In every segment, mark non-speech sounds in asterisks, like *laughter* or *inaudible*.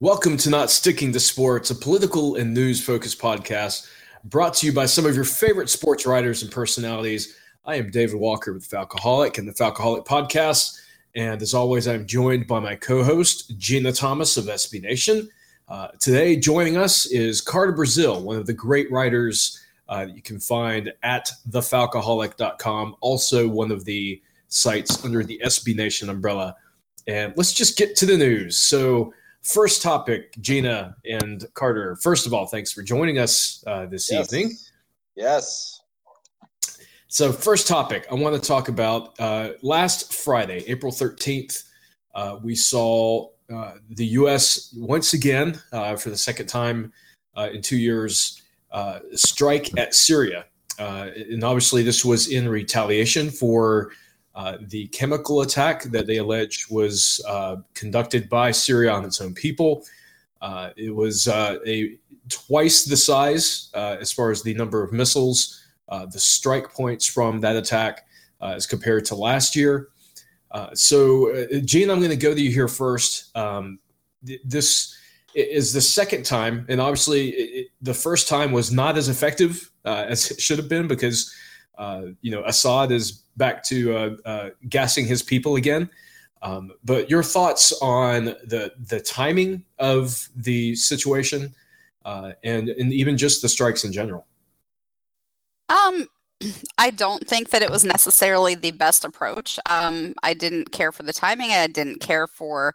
Welcome to Not Sticking to Sports, a political and news focused podcast brought to you by some of your favorite sports writers and personalities. I am David Walker with Falcoholic and the Falcoholic podcast. And as always, I'm joined by my co host, Gina Thomas of SB Nation. Uh, today, joining us is Carter Brazil, one of the great writers uh, that you can find at thefalcoholic.com, also one of the sites under the SB Nation umbrella. And let's just get to the news. So, First topic, Gina and Carter. First of all, thanks for joining us uh, this yes. evening. Yes. So, first topic, I want to talk about uh, last Friday, April 13th, uh, we saw uh, the U.S. once again, uh, for the second time uh, in two years, strike at Syria. and obviously, this was in retaliation for uh, the chemical attack that they allege was uh, conducted by Syria on its own people. Uh, it was uh, a twice the size uh, as far as the number of missiles, the strike points from that attack as compared to last year. so, Gene, I'm going to go to you here first. Um, th- this is the second time, and obviously, it, the first time was not as effective as it should have been because uh, you know, Assad is back to uh, uh, gassing his people again. Um, but your thoughts on the the timing of the situation and and even just the strikes in general? Um, *clears throat* I don't think that it was necessarily the best approach. Um, I didn't care for the timing. I didn't care for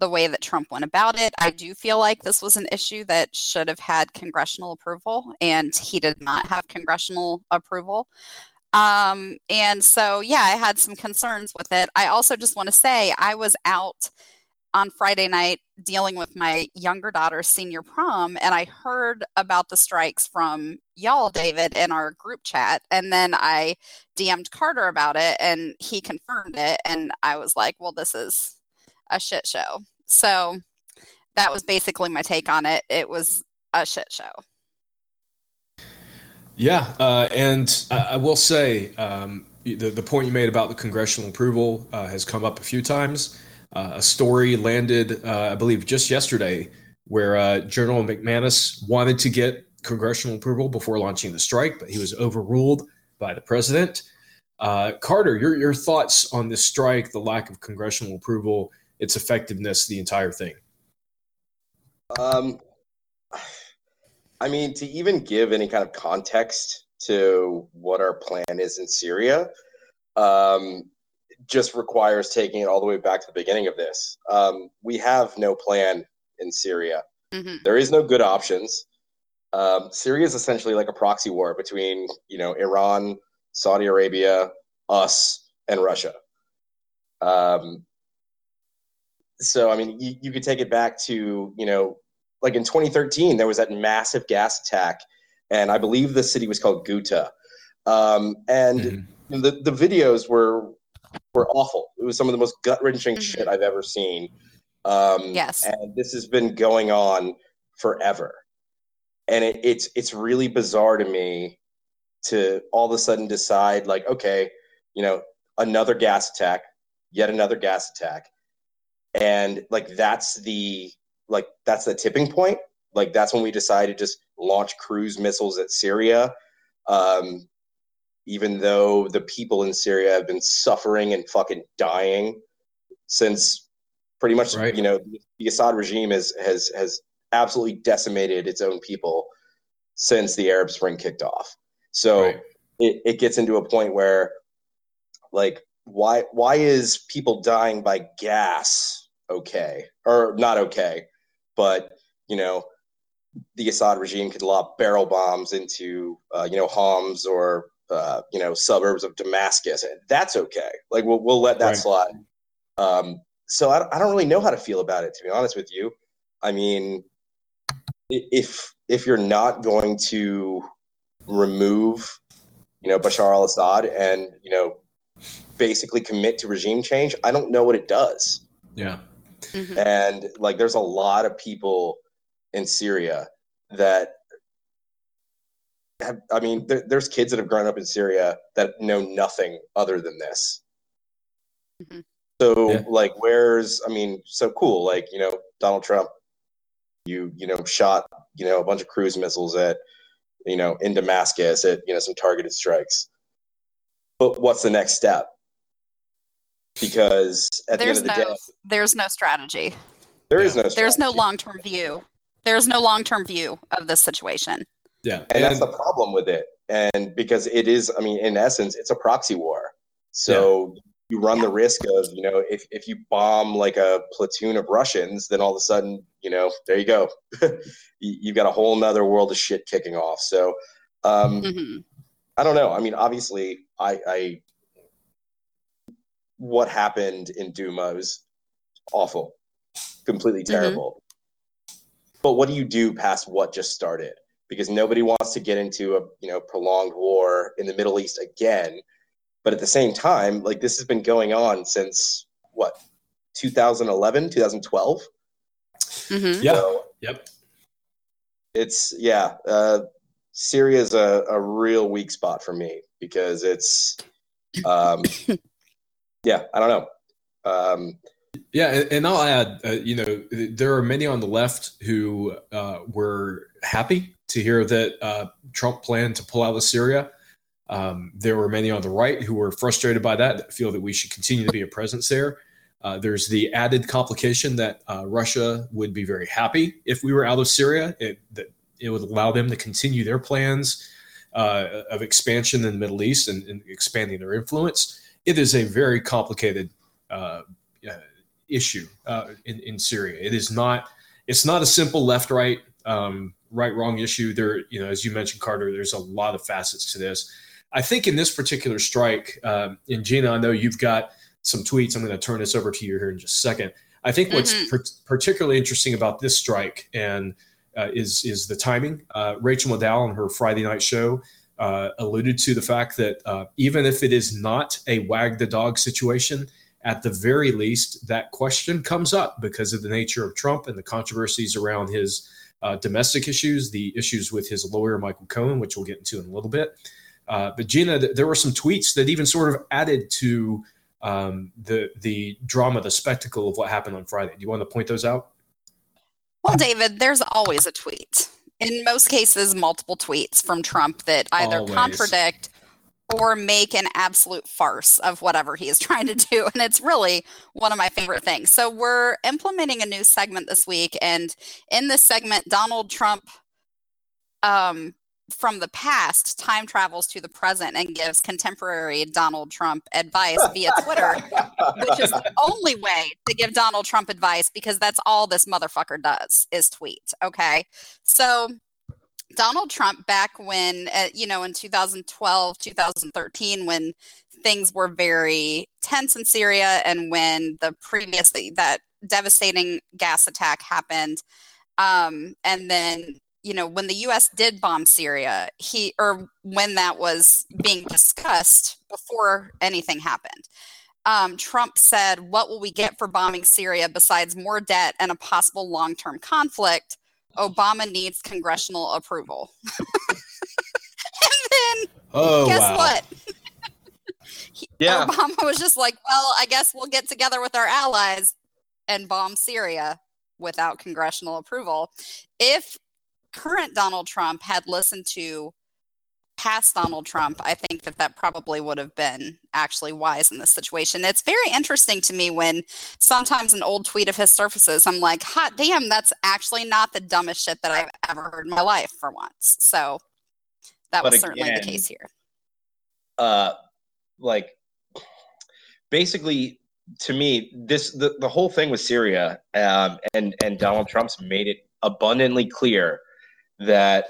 the way that Trump went about it. I do feel like this was an issue that should have had congressional approval, and he did not have congressional approval. Um, and so, yeah, I had some concerns with it. I also just want to say I was out on Friday night dealing with my younger daughter's senior prom, and I heard about the strikes from y'all, David, in our group chat. And then I DM'd Carter about it, and he confirmed it. And I was like, well, this is a shit show. So that was basically my take on it. It was a shit show. Yeah, uh, and I, I, will say um, the the point you made about the congressional approval uh, has come up a few times. Uh, a story landed, uh, I believe, just yesterday, where uh, General McManus wanted to get congressional approval before launching the strike, but he was overruled by the president. Uh, Carter, your your thoughts on this strike, the lack of congressional approval, its effectiveness, the entire thing? Um, I mean, to even give any kind of context to what our plan is in Syria, um, just requires taking it all the way back to the beginning of this. Um, we have no plan in Syria. Mm-hmm. There is no good options. Um, Syria is essentially like a proxy war between, you know, Iran, Saudi Arabia, us, and Russia. Um, so I mean, you, you could take it back to you know, like in 2013, there was that massive gas attack, and I believe the city was called Ghouta, um, and mm-hmm. the the videos were were awful. It was some of the most gut wrenching mm-hmm. shit I've ever seen. Um, yes, and this has been going on forever, and it, it's it's really bizarre to me to all of a sudden decide like, okay, you know, another gas attack, yet another gas attack and like that's the like that's the tipping point like that's when we decided to just launch cruise missiles at syria um, even though the people in syria have been suffering and fucking dying since pretty much right. you know the assad regime has has has absolutely decimated its own people since the arab spring kicked off so right. it, it gets into a point where like why why is people dying by gas okay or not okay but you know the Assad regime could lob barrel bombs into uh, you know Homs or uh, you know suburbs of Damascus that's okay like we'll, we'll let that right. slide um, so I, I don't really know how to feel about it to be honest with you I mean if if you're not going to remove you know Bashar al-Assad and you know basically commit to regime change, I don't know what it does. Yeah. Mm-hmm. And like, there's a lot of people in Syria that have, I mean, there, there's kids that have grown up in Syria that know nothing other than this. Mm-hmm. So, yeah. like, where's, I mean, so cool. Like, you know, Donald Trump You you know shot you know a bunch of cruise missiles at you know in Damascus at you know some targeted strikes. But what's the next step? Because at there's the end of the no, day, there's no strategy. there is Yeah. no There's no long term view. There's no long term view of this situation. Yeah, and that's the problem with it. And because it is i mean in essence it's a proxy war. So you run the risk of you know if, if you bomb like a platoon of russians then all of a sudden you know there you go. *laughs* You, you've got a whole nother world of shit kicking off. So um, hmm i don't know. I mean obviously i i what happened in duma was awful completely terrible but what do you do past what just started because nobody wants to get into a you know prolonged war in the Middle East again. But at the same time, like this has been going on since what 2011, 2012. hmm Yeah. So Yep. it's yeah, uh, Syria is a, a real weak spot for me because it's um, *laughs* yeah, I don't know. Um, Yeah, and, I'll add, uh, you know, there are many on the left who uh, were happy to hear that uh, Trump planned to pull out of Syria. Um, there were many on the right who were frustrated by that, that feel that we should continue to be a presence there. Uh, there's the added complication that uh, Russia would be very happy if we were out of Syria. It, that it would allow them to continue their plans uh, of expansion in the Middle East and, and expanding their influence. It is a very complicated uh, issue uh, in in Syria. It is not it's not a simple left right um, right wrong issue. There, you know, as you mentioned, Carter, there's a lot of facets to this. I think in this particular strike, um, and Gina, I know you've got some tweets. I'm going to turn this over to you here in just a second. I think what's Mhm. par- particularly interesting about this strike and uh, is is the timing. Uh, Rachel Maddow on her Friday night show uh, alluded to the fact that uh, even if it is not a wag the dog situation, at the very least, that question comes up because of the nature of Trump and the controversies around his uh, domestic issues, the issues with his lawyer, Michael Cohen, which we'll get into in a little bit. Uh, but Gina, th- there were some tweets that even sort of added to um, the the drama, the spectacle of what happened on Friday. Do you want to point those out? Well, David, there's always a tweet. In most cases, multiple tweets from Trump that either Always. contradict or make an absolute farce of whatever he is *laughs* trying to do. And it's really one of my favorite things. So, we're implementing a new segment this week. And in this segment, Donald Trump, um, from the past, time travels to the present and gives contemporary Donald Trump advice via Twitter which is the *laughs* only way to give Donald Trump advice because that's all this motherfucker does is tweet. Okay. So, Donald Trump, back when, uh, you know, in 2012, 2013, when things were very tense in Syria and when the previous, that devastating gas attack happened, um, and then you know when the US did bomb Syria he or when that was being discussed before anything happened um, Trump said, What will we get for bombing Syria besides more debt and a possible long term conflict? Obama needs congressional approval. *laughs* and then Oh, guess wow. what? *laughs* He- Yeah. Obama was just like, Well, I guess we'll get together with our allies and bomb Syria without congressional approval. If current Donald Trump had listened to past Donald Trump, I think that that probably would have been actually wise in this situation. It's very interesting to me when sometimes an old tweet of his surfaces, I'm like, hot damn, that's actually not the dumbest shit that I've ever heard in my life for once. So that But was certainly the case here. uh, like basically to me this the, the whole thing with syria um, and and donald trump's made it abundantly clear that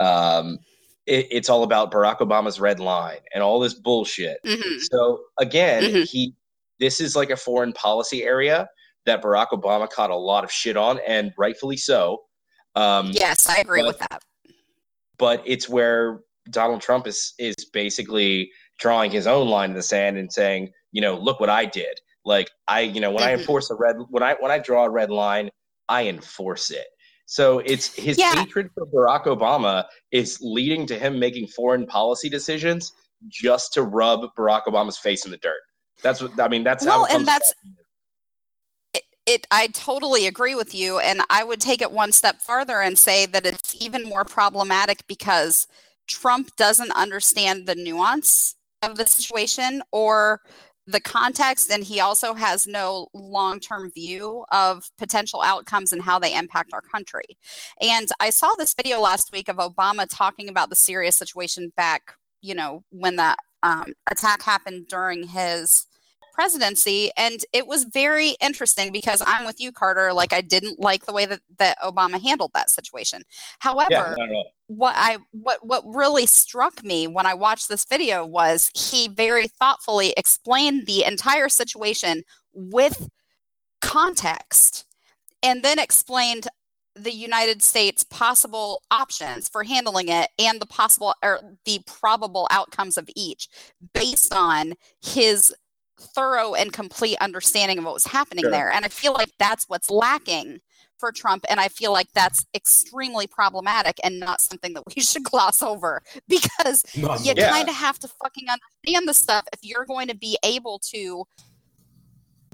um, it, it's all about barack obama's red line and all this bullshit hmm so again Mhm. he this is like a foreign policy area that barack obama caught a lot of shit on and rightfully so um, Yes, I agree but- with that. but it's where Donald Trump is is basically drawing his own line in the sand and saying, you know, look what I did. Like I, you know, when I Mhm. enforce a red when I when I draw a red line, I enforce it. So it's his Yeah. hatred for Barack Obama is leading to him making foreign policy decisions just to rub Barack Obama's face in the dirt. That's what I mean. That's Well, how. it and that's it I totally agree with you and I would take it one step farther and say that it's even more problematic because Trump doesn't understand the nuance of the situation or the context and he also has no long-term view of potential outcomes and how they impact our country. And i saw this video last week of obama talking about the Syria situation back you know when that um, attack happened during his presidency and it was very interesting because i'm with you carter like i didn't like the way that, that obama handled that situation. However yeah, what i what what really struck me when i watched this video was he very thoughtfully explained the entire situation with context and then explained the United States possible options for handling it and the possible or the probable outcomes of each based on his thorough and complete understanding of what was happening sure. there. And I feel like that's what's lacking for Trump. And I feel like that's extremely problematic and not something that we *laughs* should gloss over *laughs* because no, you yeah. kind of have to fucking understand the stuff if you're going to be able to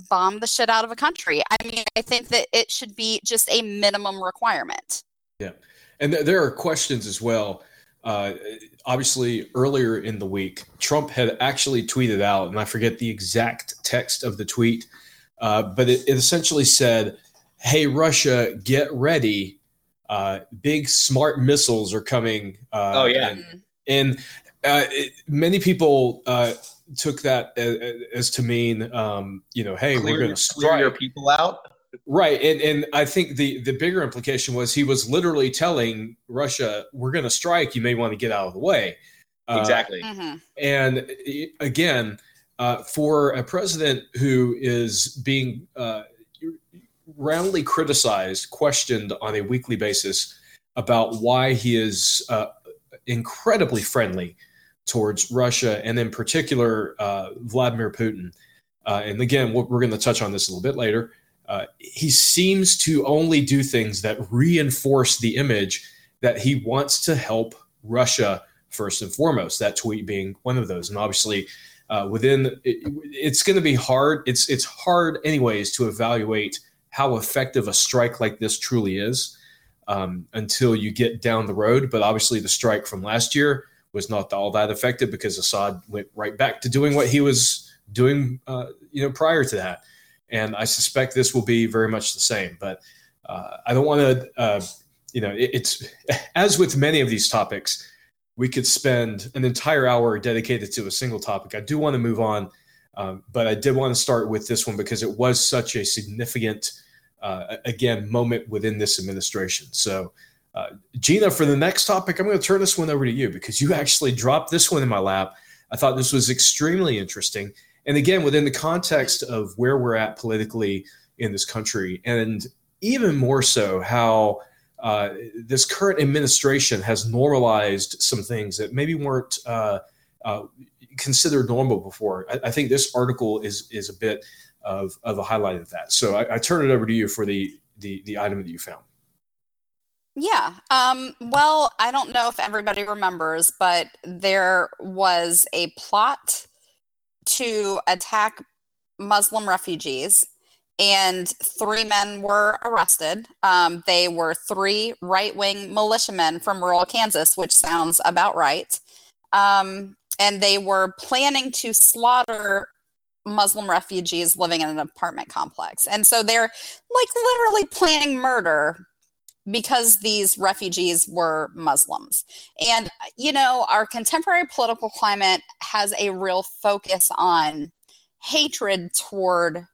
bomb the shit out of a country. I mean, I think that it should be just a minimum requirement. Yeah. And th- there are questions as well uh, obviously, earlier in the week, Trump had actually tweeted out, and I forget the exact text of the tweet, uh, but it, it, essentially said, Hey, Russia, get ready. Uh, big smart missiles are coming. Uh, oh, yeah. And, and uh, it, many people uh, took that as, as to mean, um, you know, hey, clear, we're going to clear your people out. Right, and and I think the the bigger implication was he was literally telling Russia, "We're going to strike. You may want to get out of the way." Uh, exactly. Uh, mm-hmm. And again, uh, for a president who is being uh, roundly criticized, questioned on a weekly basis about why he is uh, incredibly friendly towards Russia, and in particular uh, Vladimir Putin. and again, we're going to touch on this a little bit later. Uh, he seems to only do things that reinforce the image that he wants to help Russia first and foremost. That tweet being one of those, and obviously, uh, within it, it's going to be hard. It's it's hard, anyways, to evaluate how effective a strike like this truly is um, until you get down the road. But obviously, the strike from last year was not all that effective because Assad went right back to doing what he was doing, uh, you know, prior to that and I suspect this will be very much the same. But uh, I don't want to, uh, you know, it, it's as with many of these topics, we could spend an entire hour dedicated to a single topic. I do want to move on, um, but I did want to start with this one because it was such a significant, uh, again, moment within this administration. So. Uh, Gina, for the next topic, I'm going to turn this one over to you because you actually dropped this one in my lap. I thought this was extremely interesting and again within the context of where we're at politically in this country and even more so how uh, this current administration has normalized some things that maybe weren't uh, uh, considered normal before. I, I, think this article is is a bit of, of a highlight of that. So I, I turn it over to you for the, the the item that you found. Yeah. Um, well, I don't know if everybody remembers, but there was a plot to attack Muslim refugees, and three men were arrested. Um, they were three right wing militiamen from rural Kansas, which sounds about right. Um, and they were planning to slaughter Muslim refugees living in an apartment complex. And so they're like literally planning murder because these refugees were Muslims. And, you know, our contemporary political climate has a real focus on hatred toward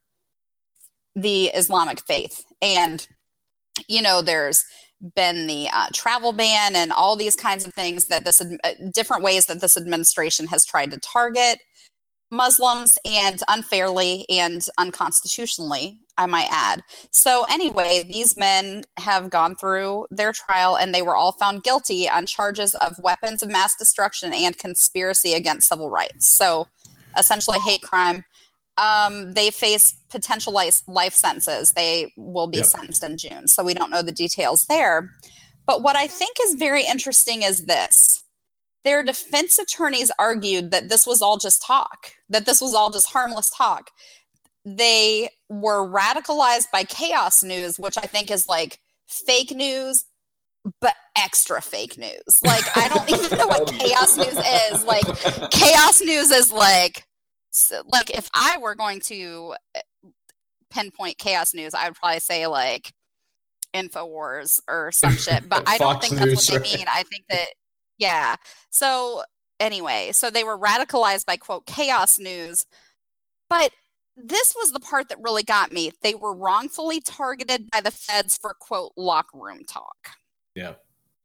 the Islamic faith. And, you know, there's been the uh, travel ban and all these kinds of things that this, uh, different ways that this administration has tried to target Muslims and unfairly and unconstitutionally, I might add. So, anyway, these men have gone through their trial and they were all found guilty on charges of weapons of mass destruction and conspiracy against civil rights. So, essentially, hate crime. Um, they face potential life, life sentences. They will be yep. sentenced in June. So, we don't know the details there. But what I think is very interesting is this their defense attorneys argued that this was all just talk, that this was all just harmless talk. they were radicalized by chaos news, which I think is like fake news, but extra fake news. Like I don't even know what *laughs* chaos news is. Like chaos news is like like if I were going to eh, pinpoint chaos news, I would probably say like Infowars or some *laughs* shit. But I don't think that's news, what they mean. I think that yeah. So anyway, so they were radicalized by quote chaos news, but this was the part that really got me. They were wrongfully targeted by the feds for quote locker room talk. Yeah.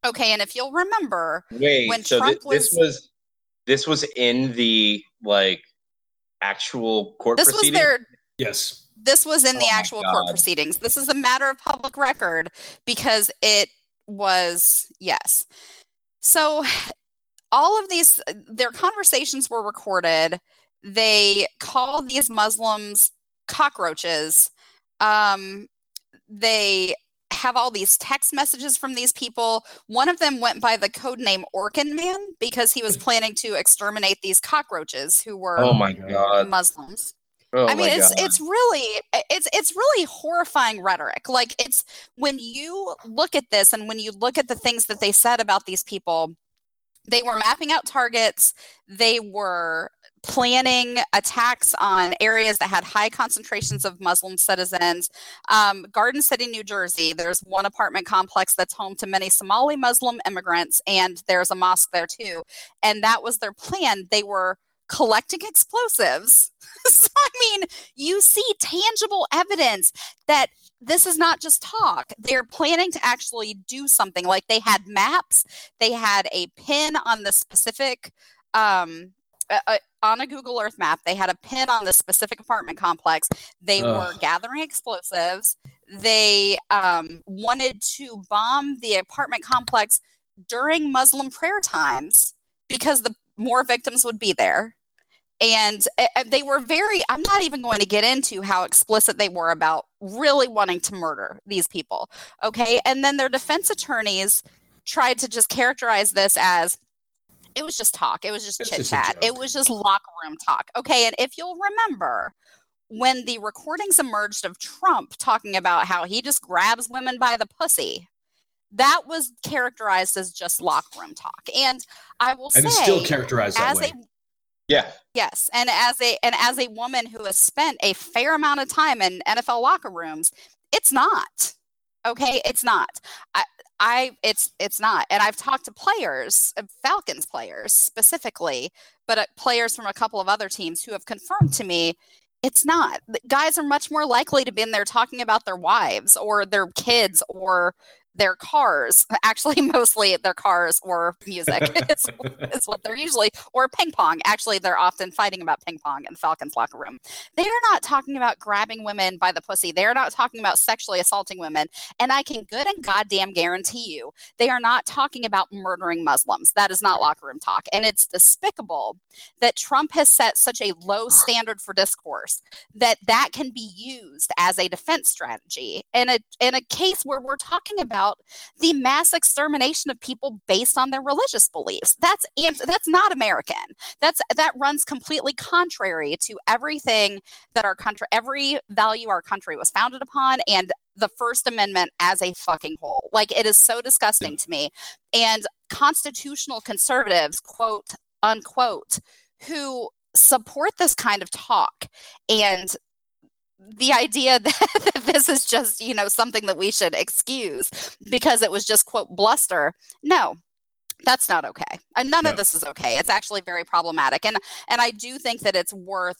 Okay, and if you'll remember, wait, when so Trump th- was, this was this was in the like actual court. This proceeding? was their yes. This was in oh the actual court proceedings. This is a matter of public record because it was yes. So all of these their conversations were recorded. They call these Muslims cockroaches. Um, they have all these text messages from these people. One of them went by the code name Orkin Man because he was planning to exterminate these cockroaches who were oh my god Muslims. Oh I mean, it's god. it's really it's it's really horrifying rhetoric. Like it's when you look at this and when you look at the things that they said about these people, they were mapping out targets. They were planning attacks on areas that had high concentrations of Muslim citizens. Um, Garden City, New Jersey, there's one apartment complex that's home to many Somali Muslim immigrants, and there's a mosque there too. And that was their plan. They were collecting explosives. *laughs* so, I mean, you see tangible evidence that this is not just talk. They're planning to actually do something. Like they had maps, they had a pin on the specific um, uh, on a Google Earth map. They had a pin on the specific apartment complex. They Ugh. were gathering explosives. They um, wanted to bomb the apartment complex during Muslim prayer times because the more victims would be there. And uh, they were very, I'm not even going to get into how explicit they were about really wanting to murder these people. Okay. And then their defense attorneys tried to just characterize this as it was just talk. It was just chit chat. It was just locker room talk. Okay. And if you'll remember, when the recordings emerged of Trump talking about how he just grabs women by the pussy, that was characterized as just locker room talk. And I will and say, still characterized as a yeah. Yes, and as a and as a woman who has spent a fair amount of time in NFL locker rooms, it's not. Okay, it's not. I, I it's it's not. And I've talked to players, uh, Falcons players specifically, but uh, players from a couple of other teams who have confirmed to me it's not. Guys are much more likely to be in there talking about their wives or their kids or their cars *laughs* actually mostly their cars or music *laughs* is, is, what they're usually or ping pong. Actually they're often fighting about ping pong in the falcons locker room. They are not talking about grabbing women by the pussy. They're not talking about sexually assaulting women. And i can good and goddamn guarantee you they are not talking about murdering muslims. That is not locker room talk. And it's despicable that trump has set such a low standard for discourse that that can be used as a defense strategy in a in a case where we're talking about about the mass extermination of people based on their religious beliefs. That's that's not American. That's that runs completely contrary to everything that our country, every value our country was founded upon, and the First Amendment as a fucking whole. Like it is so disgusting to me. And constitutional conservatives, quote unquote, who support this kind of talk and the idea that, *laughs* that, this is just you know something that we should excuse because it was just quote bluster. No that's not okay. And none no. of this is okay. It's actually very problematic. And and i do think that it's worth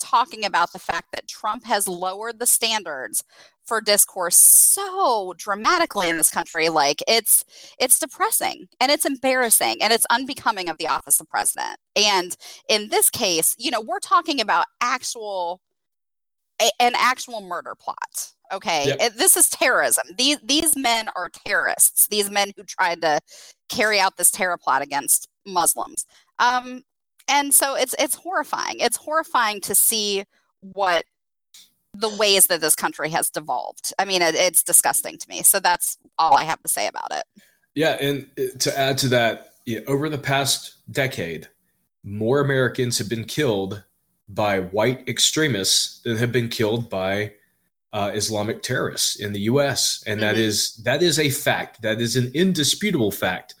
talking about the fact that trump has lowered the standards for discourse so dramatically in this country. Like it's it's depressing and it's embarrassing and it's unbecoming of the office of president. And in this case you know we're talking about actual a, an actual murder plot. Okay, yep. it, this is terrorism. These these men are terrorists. These men who tried to carry out this terror plot against Muslims. Um, and so it's it's horrifying. It's horrifying to see what the ways that this country has devolved. I mean, it, it's disgusting to me. So that's all I have to say about it. Yeah, and uh, to add to that, yeah, over the past decade, more Americans have been killed by white extremists that have been killed by uh, Islamic terrorists in the U.S. And mm-hmm. that is that is a fact. That is an indisputable fact.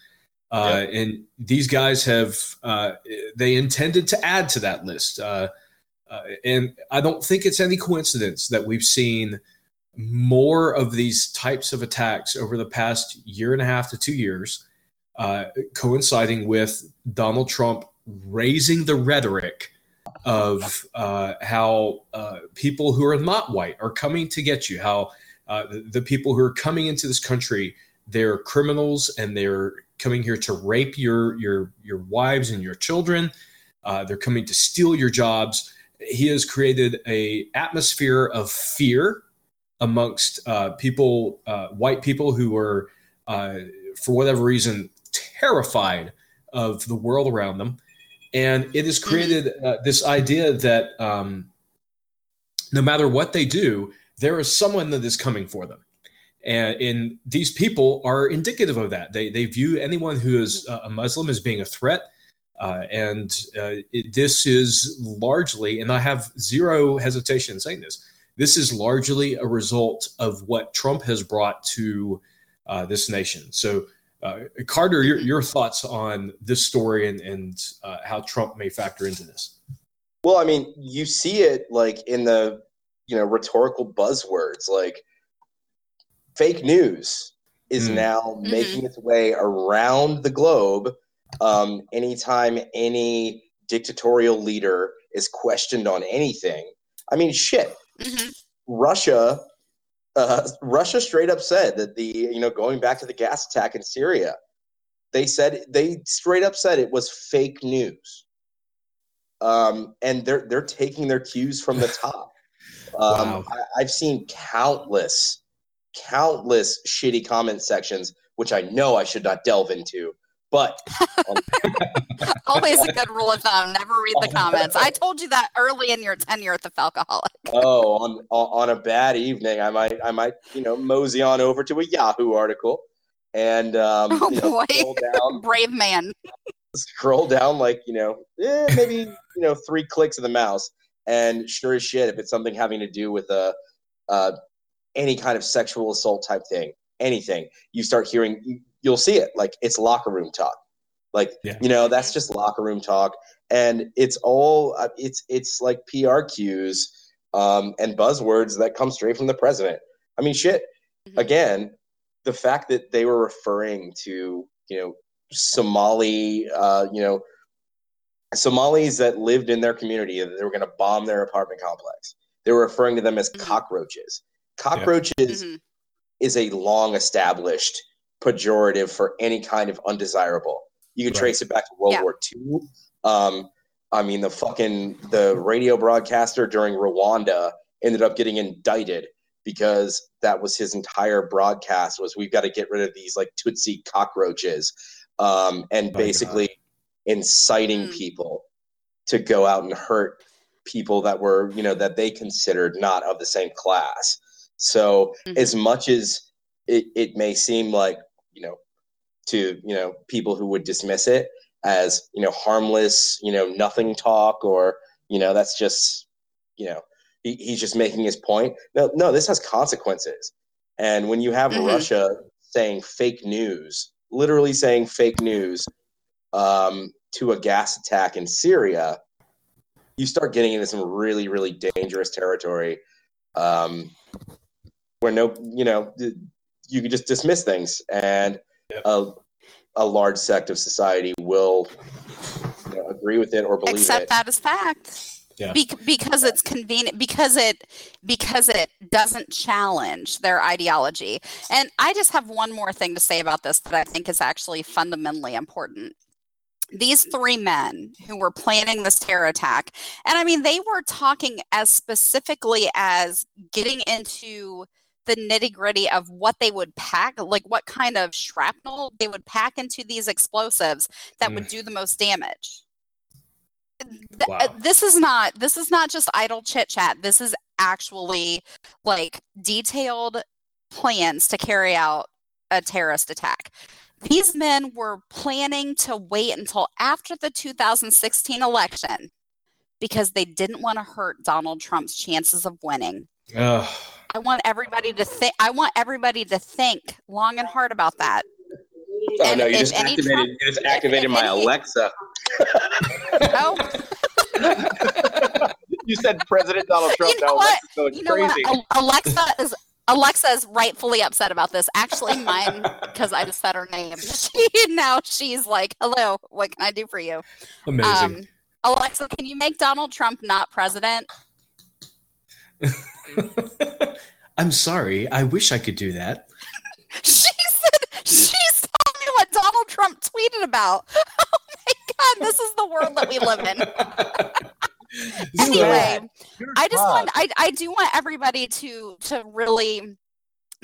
Uh. And these guys have uh, they intended to add to that list. Uh, uh, and I don't think it's any coincidence that we've seen more of these types of attacks over the past year and a half to two years, uh, coinciding with Donald Trump raising the rhetoric of uh, how uh, people who are not white are coming to get you, how uh, the, the, people who are coming into this country, they're criminals and they're coming here to rape your your your wives and your children. Uh, they're coming to steal your jobs. He has created a atmosphere of fear amongst uh, people, uh, white people who are, for whatever reason, terrified of the world around them and it has created uh, this idea that um, no matter what they do, there is someone that is coming for them. And, and these people are indicative of that. They, they view anyone who is a Muslim as being a threat. Uh, and uh, it, this is largely, and I have zero hesitation in saying this, this is largely a result of what Trump has brought to uh, this nation. So Carter, your, your thoughts on this story and, and uh, how Trump may factor into this? Well, I mean, you see it like in the you know rhetorical buzzwords like fake news is mm. now mm-hmm. making its way around the globe. Um, anytime any dictatorial leader is questioned on anything, I mean, shit. Mm-hmm. Russia uh, Russia straight up said that the you know going back to the gas attack in Syria, they said they straight up said it was fake news. Um, and they're they're taking their cues from the *laughs* top. Um, wow. I, I've seen countless, countless shitty comment sections, which I know I should not delve into. But *laughs* always a good rule of thumb: never read the *laughs* comments. I told you that early in your tenure at the Falcoholic. *laughs* oh, on on a bad evening, I might I might you know mosey on over to a Yahoo article and um, oh you know, boy, down, brave man. scroll down like you know eh, maybe you know three clicks of the mouse, and sure as shit, if it's something having to do with a uh, any kind of sexual assault type thing, anything, you start hearing you'll see it like it's locker room talk like yeah. you know that's just locker room talk and it's all uh, it's it's like pr cues um, and buzzwords that come straight from the president i mean shit mm-hmm. again the fact that they were referring to you know somali uh, you know somalis that lived in their community that they were going to bomb their apartment complex they were referring to them as mm-hmm. cockroaches cockroaches yeah. mm-hmm. is a long established pejorative for any kind of undesirable. You can right. trace it back to World yeah. War II. Um, I mean, the fucking the radio broadcaster during Rwanda ended up getting indicted because that was his entire broadcast was we've got to get rid of these like Tutsi cockroaches, um, and basically inciting mm. people to go out and hurt people that were you know that they considered not of the same class. So mm-hmm. as much as it, it may seem like you know, to you know people who would dismiss it as you know harmless, you know, nothing talk, or you know that's just you know he, he's just making his point. No, no, this has consequences. And when you have mm-hmm. Russia saying fake news, literally saying fake news um, to a gas attack in Syria, you start getting into some really, really dangerous territory um, where no, you know, you can just dismiss things, and yep. a, a large sect of society will you know, agree with it or believe accept it. Accept that as fact. Yeah. Be- because it's convenient because it because it doesn't challenge their ideology and i just have one more thing to say about this that i think is actually fundamentally important these three men who were planning this terror attack and i mean they were talking as specifically as getting into the nitty gritty of what they would pack, like what kind of shrapnel they would pack into these explosives that mm. would do the most damage. Uh, wow. This is not this is not just idle chit chat. This is actually like detailed plans to carry out a terrorist attack. These men were planning to wait until after the 2016 election because they didn't want to hurt Donald Trump's chances of winning. Ugh. I want everybody to think. I want everybody to think long and hard about that. Oh And no, you just activated. Trump- you just activated if my any- Alexa. No, *laughs* you said President Donald Trump. You know now what? Alexa's going you know crazy. what? Alexa is Alexa is rightfully upset about this. Actually, mine because I just said her name. *laughs* She now she's like, "Hello, what can I do for you?" Amazing. Um, Alexa, can you make Donald Trump not president? *laughs* I'm sorry. I wish I could do that. *laughs* She said she telling me what Donald Trump tweeted about. *laughs* Oh my god, this is the world that we live in. Anyway, I just want I I do want everybody to to really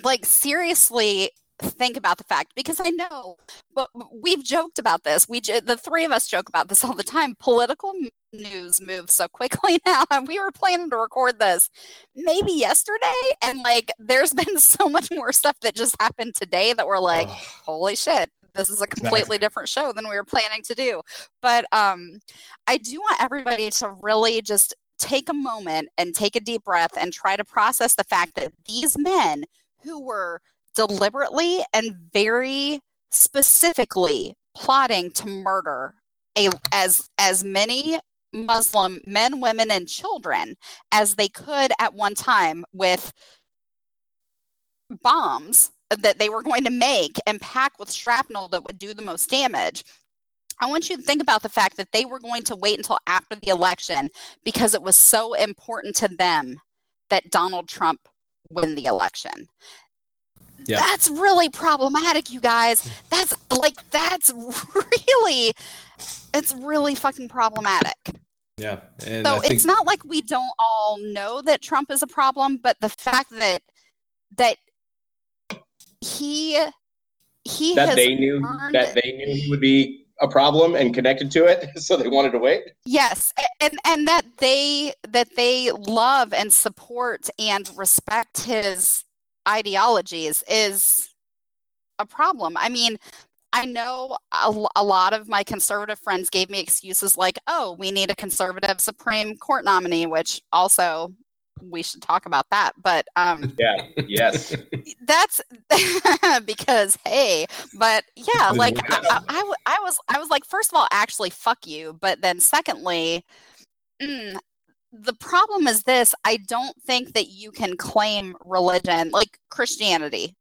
like seriously think about the fact because I know but we've joked about this. We the three of us joke about this all the time. Political news moves so quickly *laughs* now and we were planning to record this maybe yesterday and like there's been *laughs* so much more stuff that just happened today that we're like holy shit this is a completely different show than we were planning to do but um i do want everybody to really just take a moment and take a deep breath and try to process the fact that these men who were deliberately and very specifically plotting to murder a as as many muslim men women and children as they could at one time with bombs that they were going to make and pack with shrapnel that would do the most damage. I want you to think about the fact that they were going to wait until after the election because it was so important to them that Donald Trump win the election. Yeah. That's really problematic, you guys. That's like that's really it's really fucking problematic. Yeah. And So I think it's not like we don't all know that Trump is a problem, but the fact that that he he that has they knew earned that they knew he would be a problem and connected to it, *laughs* so they wanted to wait. yes and and that they that they love and support and respect his ideologies is a problem. I mean, I know a lot of my conservative friends gave me excuses like, "Oh, we need a conservative Supreme Court nominee," which also we should talk about that. But um, *laughs* Yeah. Yes. that's *laughs* because hey but yeah like. I, I, I w- I was i was like first of all actually fuck you but then secondly mm, the problem is this i don't think that you can claim religion like christianity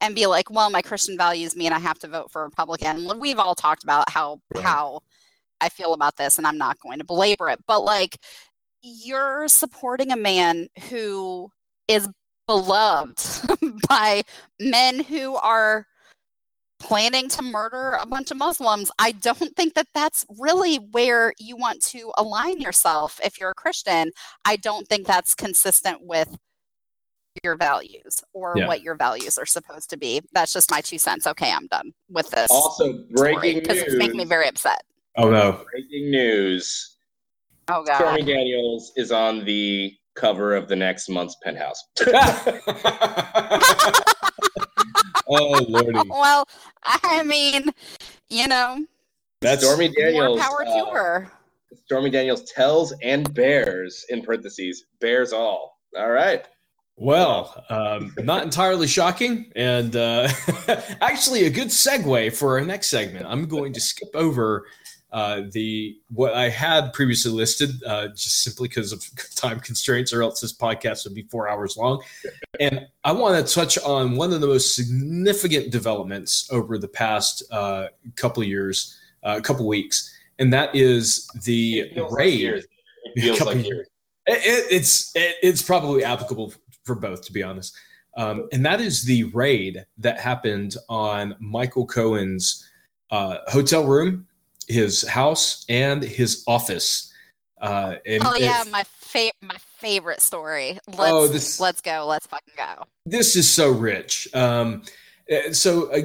and be like well my christian values mean i have to vote for republican we've all talked about how Right. how i feel about this and i'm not going to belabor it but like you're supporting a man who is beloved *laughs* by men who are planning to murder a bunch of Muslims. I don't think that that's really where you want to align yourself if you're a Christian. I don't think that's consistent with your values or Yeah. what your values are supposed to be. That's just my two cents. Okay, I'm done with this. Also, breaking because it's making me very upset. Oh no. Breaking news. Oh god. Stormy Daniels is on the cover of the next month's penthouse. *laughs* *laughs* *laughs* oh lordy. *laughs* Well, I mean, you know, That's Stormy Daniels. more power to uh, her. Stormy Daniels tells and bears in parentheses bears all. All right. Well, um, not entirely shocking, and uh, *laughs* actually a good segue for our next segment. I'm going to skip over uh, the what I had previously listed, uh, just simply because of *laughs* time constraints, or else this podcast would be four hours long. And I want to touch on one of the most significant developments over the past uh, couple of years, a uh, couple weeks, and that is the feels like raid. It *laughs* feels like. It, it- it's it, it's probably applicable for both, to be honest. Um, and that is the raid that happened on Michael Cohen's uh, hotel room, his house, and his office. Uh, and Oh yeah, my fa- my favorite story. Let's Oh, this- let's go. Let's fucking go. this is so rich. Um, uh, so, uh,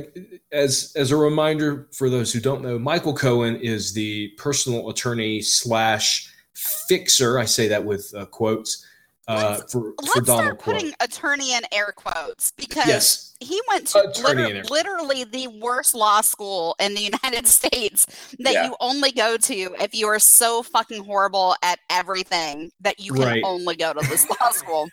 as as a reminder for those who don't know, Michael Cohen is the personal attorney slash fixer. I say that with uh, quotes uh, Let's- for Let's for Donald start Quote. putting attorney in air quotes because Yes, he went to liter- literally the worst law school in the *laughs* United States that Yeah. you only go to if you are so fucking horrible at everything that you can Right. only go to this law *laughs* school.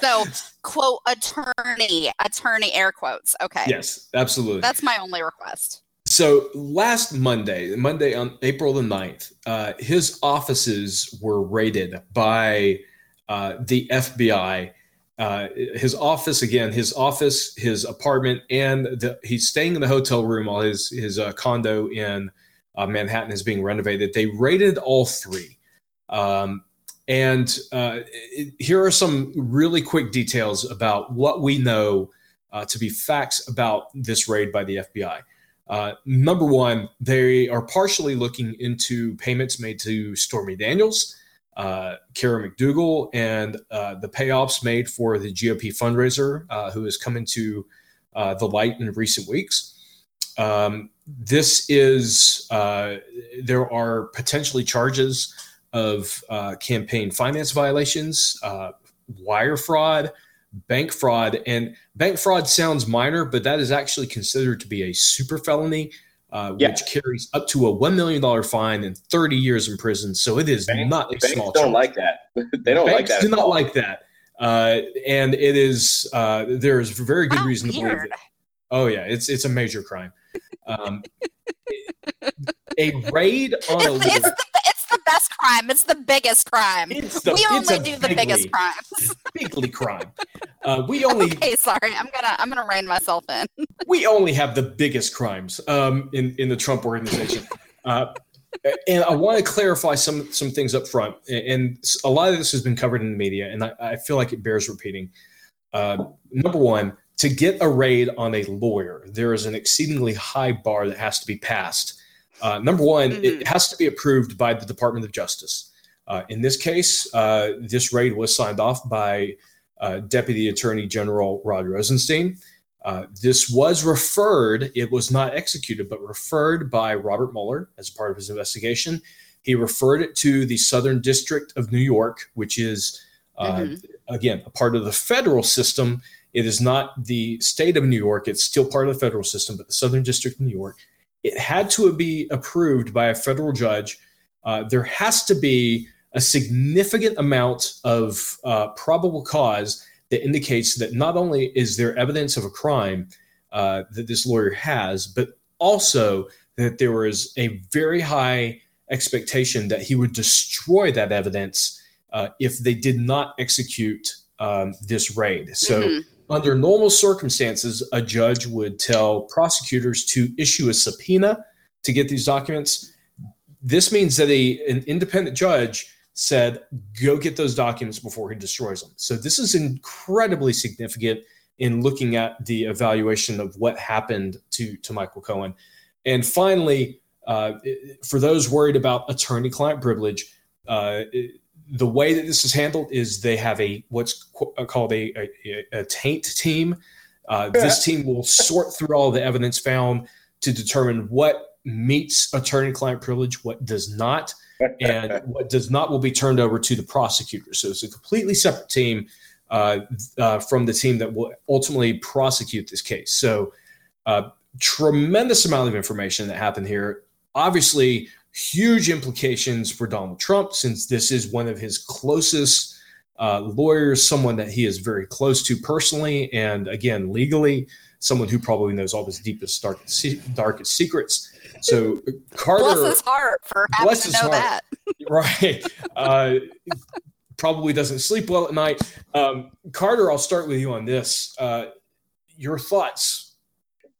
So, quote attorney, attorney air quotes. Okay. yes, absolutely. That's my only request. So last Monday, Monday on April the 9th, uh, his offices were raided by uh, the FBI. Uh, his office, again, his office, his apartment, and the, he's staying in the hotel room while his, his uh, condo in uh, Manhattan is being renovated. They raided all three. Um, and uh, it- here are some really quick details about what we know to be facts about this raid by the FBI. Uh, number one, they are partially looking into payments made to Stormy Daniels, uh, Karen McDougal, and uh, the payoffs made for the GOP fundraiser, uh, who has come into uh, the light in recent weeks. Um, this is, uh, there are potentially charges of uh, campaign finance violations, wire fraud, bank fraud, and bank fraud sounds minor, but that is actually considered to be a super felony, uh, Yeah. which carries up to a one million dollar fine and thirty years in prison. So it is Banks- not a Banks small. don't charge. like that. *laughs* they don't like Banks that. do not all. like that, uh, and it is uh, there is very good How reason to believe. weird. That, oh yeah, it's it's a major crime. Um, *laughs* a raid on a It's, it's, the, it's the best crime. It's the biggest crime. the, we only do the biggest crimes. bigly crime. Uh, we only *laughs* okay, sorry. I'm gonna I'm gonna rein myself in. *laughs* we only have the biggest crimes um, in in the Trump organization. Uh, and I want to clarify some some things up front. And a lot of this has been covered in the media, and I, I feel like it bears repeating. Uh, number one, to get a raid on a lawyer, there is an exceedingly high bar that has to be passed. Uh, number one, it has to be approved by the Department of Justice. Uh, in this case, uh, this raid was signed off by uh, Deputy Attorney General Rod Rosenstein. Uh, this was referred, it was not executed, but referred by Robert Mueller as part of his investigation. He referred it to the Southern District of New York, which is, uh, Mhm. again, a part of the federal system. It is not the state of New York, it's still part of the federal system, but the Southern District of New York. It had to be approved by a federal judge. Uh, there has to be a significant amount of uh, probable cause that indicates that not only is there evidence of a crime uh, that this lawyer has, but also that there is a very high expectation that he would destroy that evidence uh, if they did not execute um, this raid. So, Mhm. Under normal circumstances, a judge would tell prosecutors to issue a subpoena to get these documents. This means that a, an independent judge said, go get those documents before he destroys them. So this is incredibly significant in looking at the evaluation of what happened to, to Michael Cohen. And finally, uh, for those worried about attorney-client privilege, uh, the way that this is handled is they have a what's uh, called a, a, a taint team. Uh, this team will sort through all the evidence found to determine what meets attorney-client privilege, what does not, *laughs* and what does not will be turned over to the prosecutor. So it's a completely separate team uh, uh, from the team that will ultimately prosecute this case. So, uh, tremendous amount of information that happened here. Obviously, huge implications for Donald Trump since this is one of his closest uh, lawyers, someone that he is very close to personally, and again legally, someone who probably knows all his deepest, darkest, darkest secrets. So, Carter. Bless his heart for having to know heart. that. *laughs* right uh, probably doesn't sleep well at night um, carter i'll start with you on this uh, your thoughts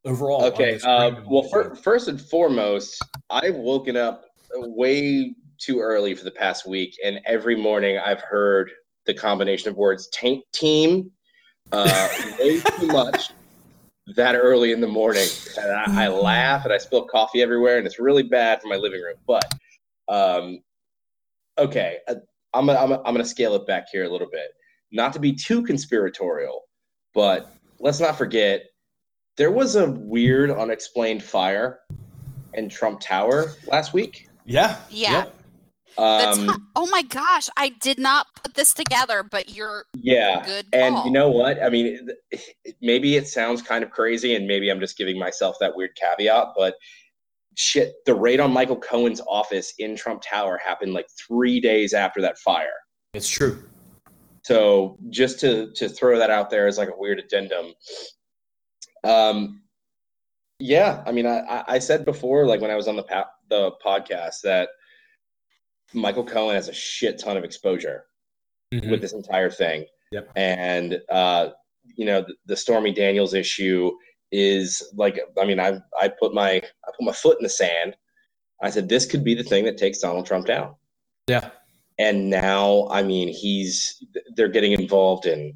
overall Okay. Uh, well, fir- first and foremost, I've woken up way too early for the past week, and every morning I've heard the combination of words "taint team" uh, *laughs* way too much that early in the morning, and I, I laugh and I spill coffee everywhere, and it's really bad for my living room. But um, okay, uh, I'm gonna, I'm gonna, I'm gonna scale it back here a little bit, not to be too conspiratorial, but let's not forget there was a weird unexplained fire in Trump Tower last week. yeah Yeah. Um, oh my gosh, I did not put this together, but you're yeah. good. Call. And you know what? I mean, maybe it sounds kind of crazy, and maybe I'm just giving myself that weird caveat, but shit, the raid on Michael Cohen's office in Trump Tower happened like three days after that fire. It's true. So just to to throw that out there as like a weird addendum. Um, yeah, I mean, I, I said before, like when I was on the pa- the podcast, that Michael Cohen has a shit ton of exposure mm-hmm. with this entire thing. Yep. And uh, you know, the, the Stormy Daniels issue is like, I mean, I I put my I put my foot in the sand. I said this could be the thing that takes Donald Trump down. Yeah. And now, I mean, he's they're getting involved in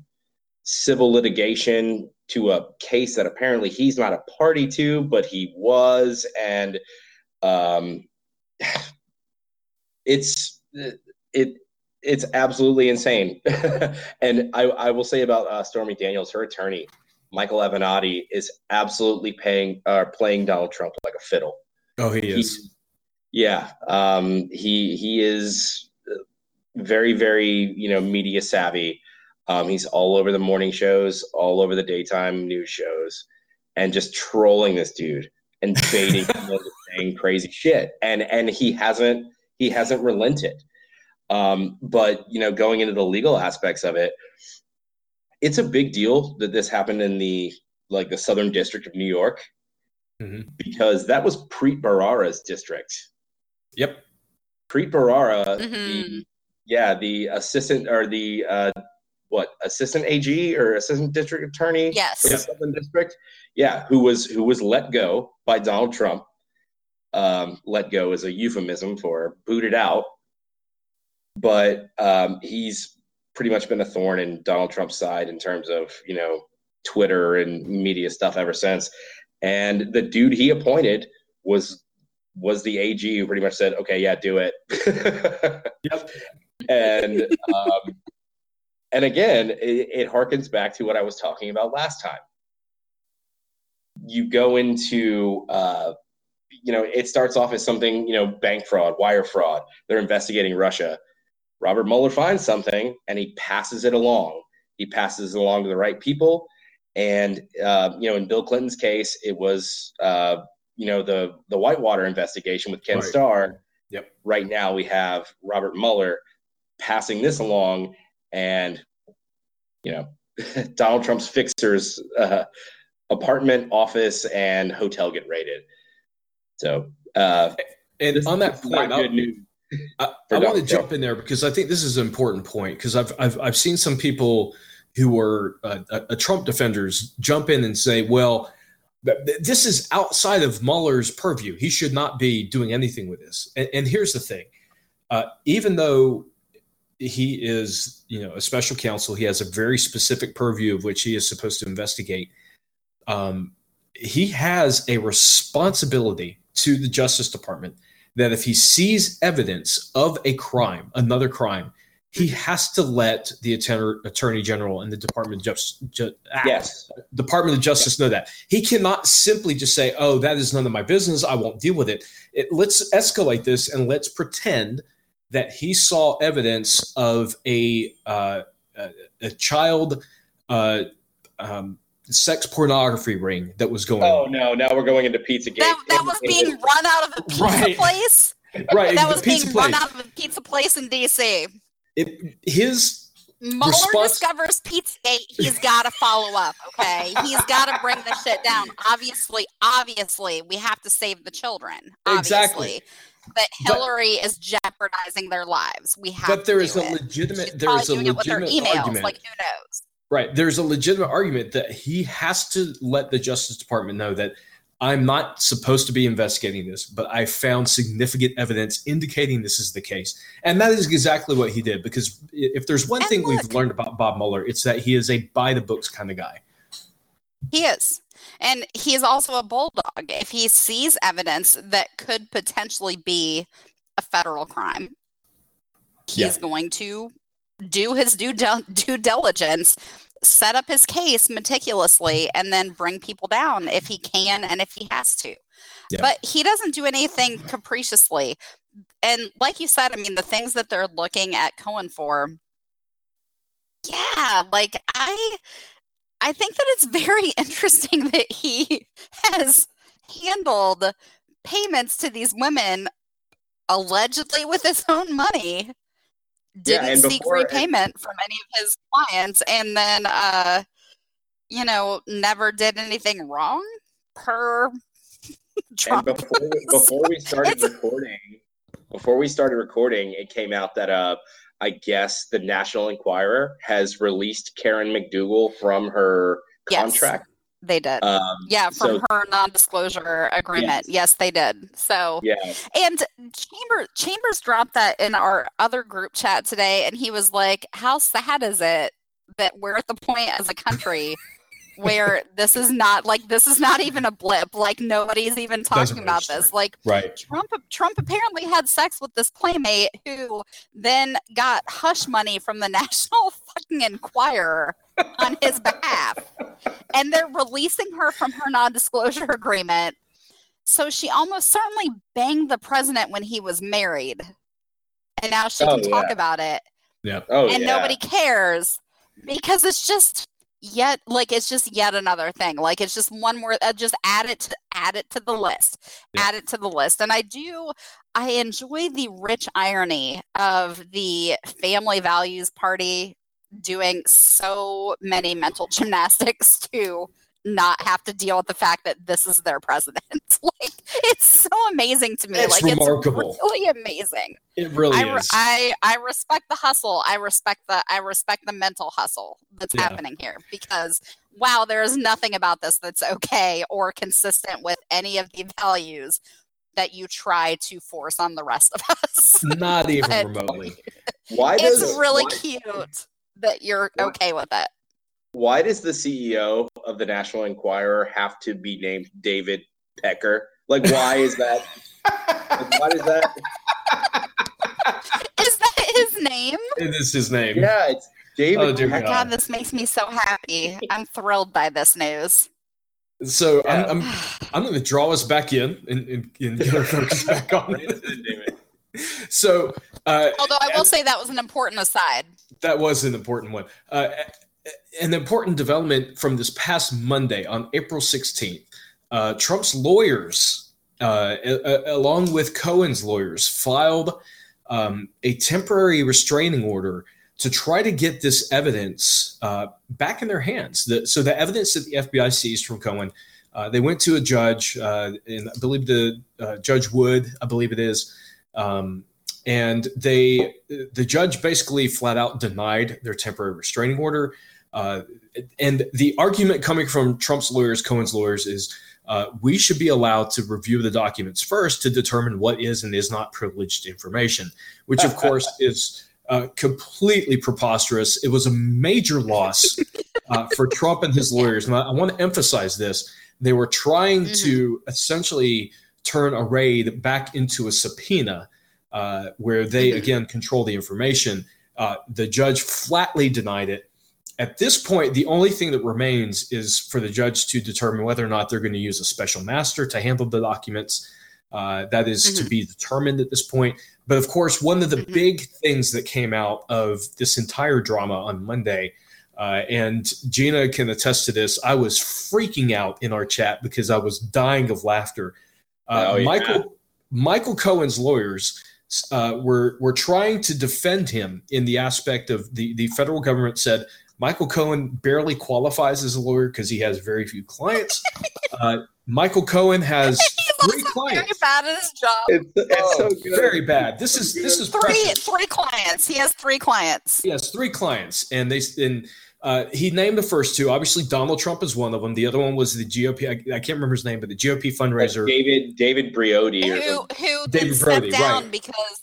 civil litigation to a case that apparently he's not a party to, but he was, and um, *sighs* it's it it's absolutely insane. *laughs* and I, I will say about uh, Stormy Daniels, her attorney, Michael Avenatti, is absolutely paying uh, playing Donald Trump like a fiddle. Oh, he is. He, yeah, um, he he is very very you know media savvy um, he's all over the morning shows, all over the daytime news shows, and just trolling this dude and baiting him into *laughs* saying crazy shit. And and he hasn't he hasn't relented. Um, but you know, going into the legal aspects of it, it's a big deal that this happened in the like the Southern District of New York mm-hmm. because that was Preet Bharara's district. Yep. Preet Bharara, mm-hmm. the yeah, the assistant or the uh, what assistant AG or assistant district attorney yes. for the Southern District. Yeah, who was who was let go by Donald Trump. Um, let go is a euphemism for booted out, but um, he's pretty much been a thorn in Donald Trump's side in terms of you know Twitter and media stuff ever since. And the dude he appointed was was the AG who pretty much said, "Okay, yeah, do it." *laughs* yep. And um, and again, it, it harkens back to what I was talking about last time. You go into, uh, you know, it starts off as something, you know, bank fraud, wire fraud. They're investigating Russia. Robert Mueller finds something and he passes it along. He passes it along to the right people. And uh, you know, in Bill Clinton's case, it was uh, you know the the Whitewater investigation with Ken right. Starr. Yep. Right now, we have Robert Mueller passing this along, and you know *laughs* Donald Trump's fixers uh, apartment, office, and hotel get raided. So, uh, and on that point, good news. I, I want to jump in there because I think this is an important point because I've, I've I've seen some people who are uh, a Trump defenders jump in and say, well. This is outside of Mueller's purview. He should not be doing anything with this. And, and here's the thing: uh, even though he is, you know, a special counsel. He has a very specific purview of which he is supposed to investigate. Um, he has a responsibility to the Justice Department that if he sees evidence of a crime, another crime, he has to let the attorney general and the Department of Justice, ju- ah, yes. Department of Justice know that he cannot simply just say, "Oh, that is none of my business. I won't deal with it." it let's escalate this and let's pretend that he saw evidence of a uh, a, a, child uh, um, sex pornography ring that was going. Oh on. no! Now we're going into Pizzagate. That, that was being *laughs* run out of a pizza right. place. *laughs* Right. That was being place. run out of a pizza place in DC. It, his Mueller response- discovers Pizzagate. He's got to follow up. Okay, he's got to bring the shit down. Obviously, obviously, we have to save the children. Obviously. Exactly that Hillary but, is jeopardizing their lives. We have. But there is a it. legitimate. there is a legitimate emails, argument. Like who knows? Right. There's a legitimate argument that he has to let the Justice Department know that I'm not supposed to be investigating this, but I found significant evidence indicating this is the case. And that is exactly what he did. Because if there's one and thing look, we've learned about Bob Mueller, it's that he is a by the books kind of guy. He is. And he's also a bulldog. If he sees evidence that could potentially be a federal crime, he's yeah. going to do his due, due diligence, set up his case meticulously and then bring people down if he can and if he has to. Yeah. But he doesn't do anything capriciously. And like you said, I mean, the things that they're looking at Cohen for, yeah, like I I think that it's very *laughs* interesting that he has handled payments to these women allegedly with his own money didn't yeah, seek before, repayment from any of his clients and then uh you know never did anything wrong per. *laughs* And before, before we started recording before we started recording it came out that uh i guess the national enquirer has released karen mcdougal from her contract they did. Um, yeah, from so, her non-disclosure agreement. Yes. yes. they did. So yeah. And Chambers Chambers dropped that in our other group chat today, and he was like, "How sad is it that we're at the point as a country where this is not like this is not even a blip. Like nobody's even talking about this. Like right. Trump Trump apparently had sex with this playmate who then got hush money from the *laughs* National fucking Enquirer on his behalf. And they're releasing her from her non-disclosure agreement. So she almost certainly banged the president when he was married. And now she oh, can yeah. talk about it. Yeah. Oh, and yeah. nobody cares because it's just yet like it's just yet another thing like it's just one more uh, just add it to add it to the list yeah. add it to the list and i do i enjoy the rich irony of the family values party doing so many mental *laughs* gymnastics to not have to deal with the fact that this is their president. *laughs* like it's so amazing to me. It's like remarkable. it's really amazing. It really I, is. I I respect the hustle. I respect the I respect the mental hustle that's yeah. happening here because wow, there is nothing about this that's okay or consistent with any of the values that you try to force on the rest of us. *laughs* Not even remotely. *laughs* Why does it's really why, cute that you're why, okay with it. Why does the CEO of the National Enquirer have to be named David Pecker? Like, why is that? like, why is that? *laughs* Is that his name? It is his name. Yeah, it's David. Oh, dear God. God, this makes me so happy. I'm thrilled by this news. So yeah. I'm, I'm, I'm going to draw us back in and, and, and get our focus back on it. so, uh, although I will say that was an important aside. That was an important one. Uh, an important development from this past Monday on April 16th. Uh, Trump's lawyers, uh, a- along with Cohen's lawyers, filed um, a temporary restraining order to try to get this evidence uh, back in their hands. The, so the evidence that the FBI seized from Cohen, uh, they went to a judge, uh, and I believe the uh, Judge Wood, I believe it is. Um, and they, the judge basically flat out denied their temporary restraining order. Uh, and the argument coming from Trump's lawyers, Cohen's lawyers, is uh, we should be allowed to review the documents first to determine what is and is not privileged information, which of course *laughs* is uh, completely preposterous. It was a major loss uh, for Trump and his lawyers. And I, I, want to emphasize this. They were trying mm-hmm. to essentially turn a raid back into a subpoena uh, where they, mm-hmm. again, control the information. Uh, the judge flatly denied it at this point, the only thing that remains is for the judge to determine whether or not they're going to use a special master to handle the documents. Uh, that is mm-hmm. to be determined at this point. But of course, one of the mm-hmm. big things that came out of this entire drama on Monday, uh, and Gina can attest to this, I was freaking out in our chat because I was dying of laughter. Uh, oh, yeah. Michael Michael Cohen's lawyers uh, were were trying to defend him in the aspect of the the federal government said Michael Cohen barely qualifies as a lawyer because he has very few clients. *laughs* Uh, Michael Cohen has *laughs* three clients. Very bad at his job. It's, it's oh, so very bad. This is this is three precious. three clients. He has three clients. He has three clients, and they and uh, he named the first two. Obviously, Donald Trump is one of them. The other one was the GOP. I, I can't remember his name, but the GOP fundraiser. David David Broidy. Who who David Brody, down right. because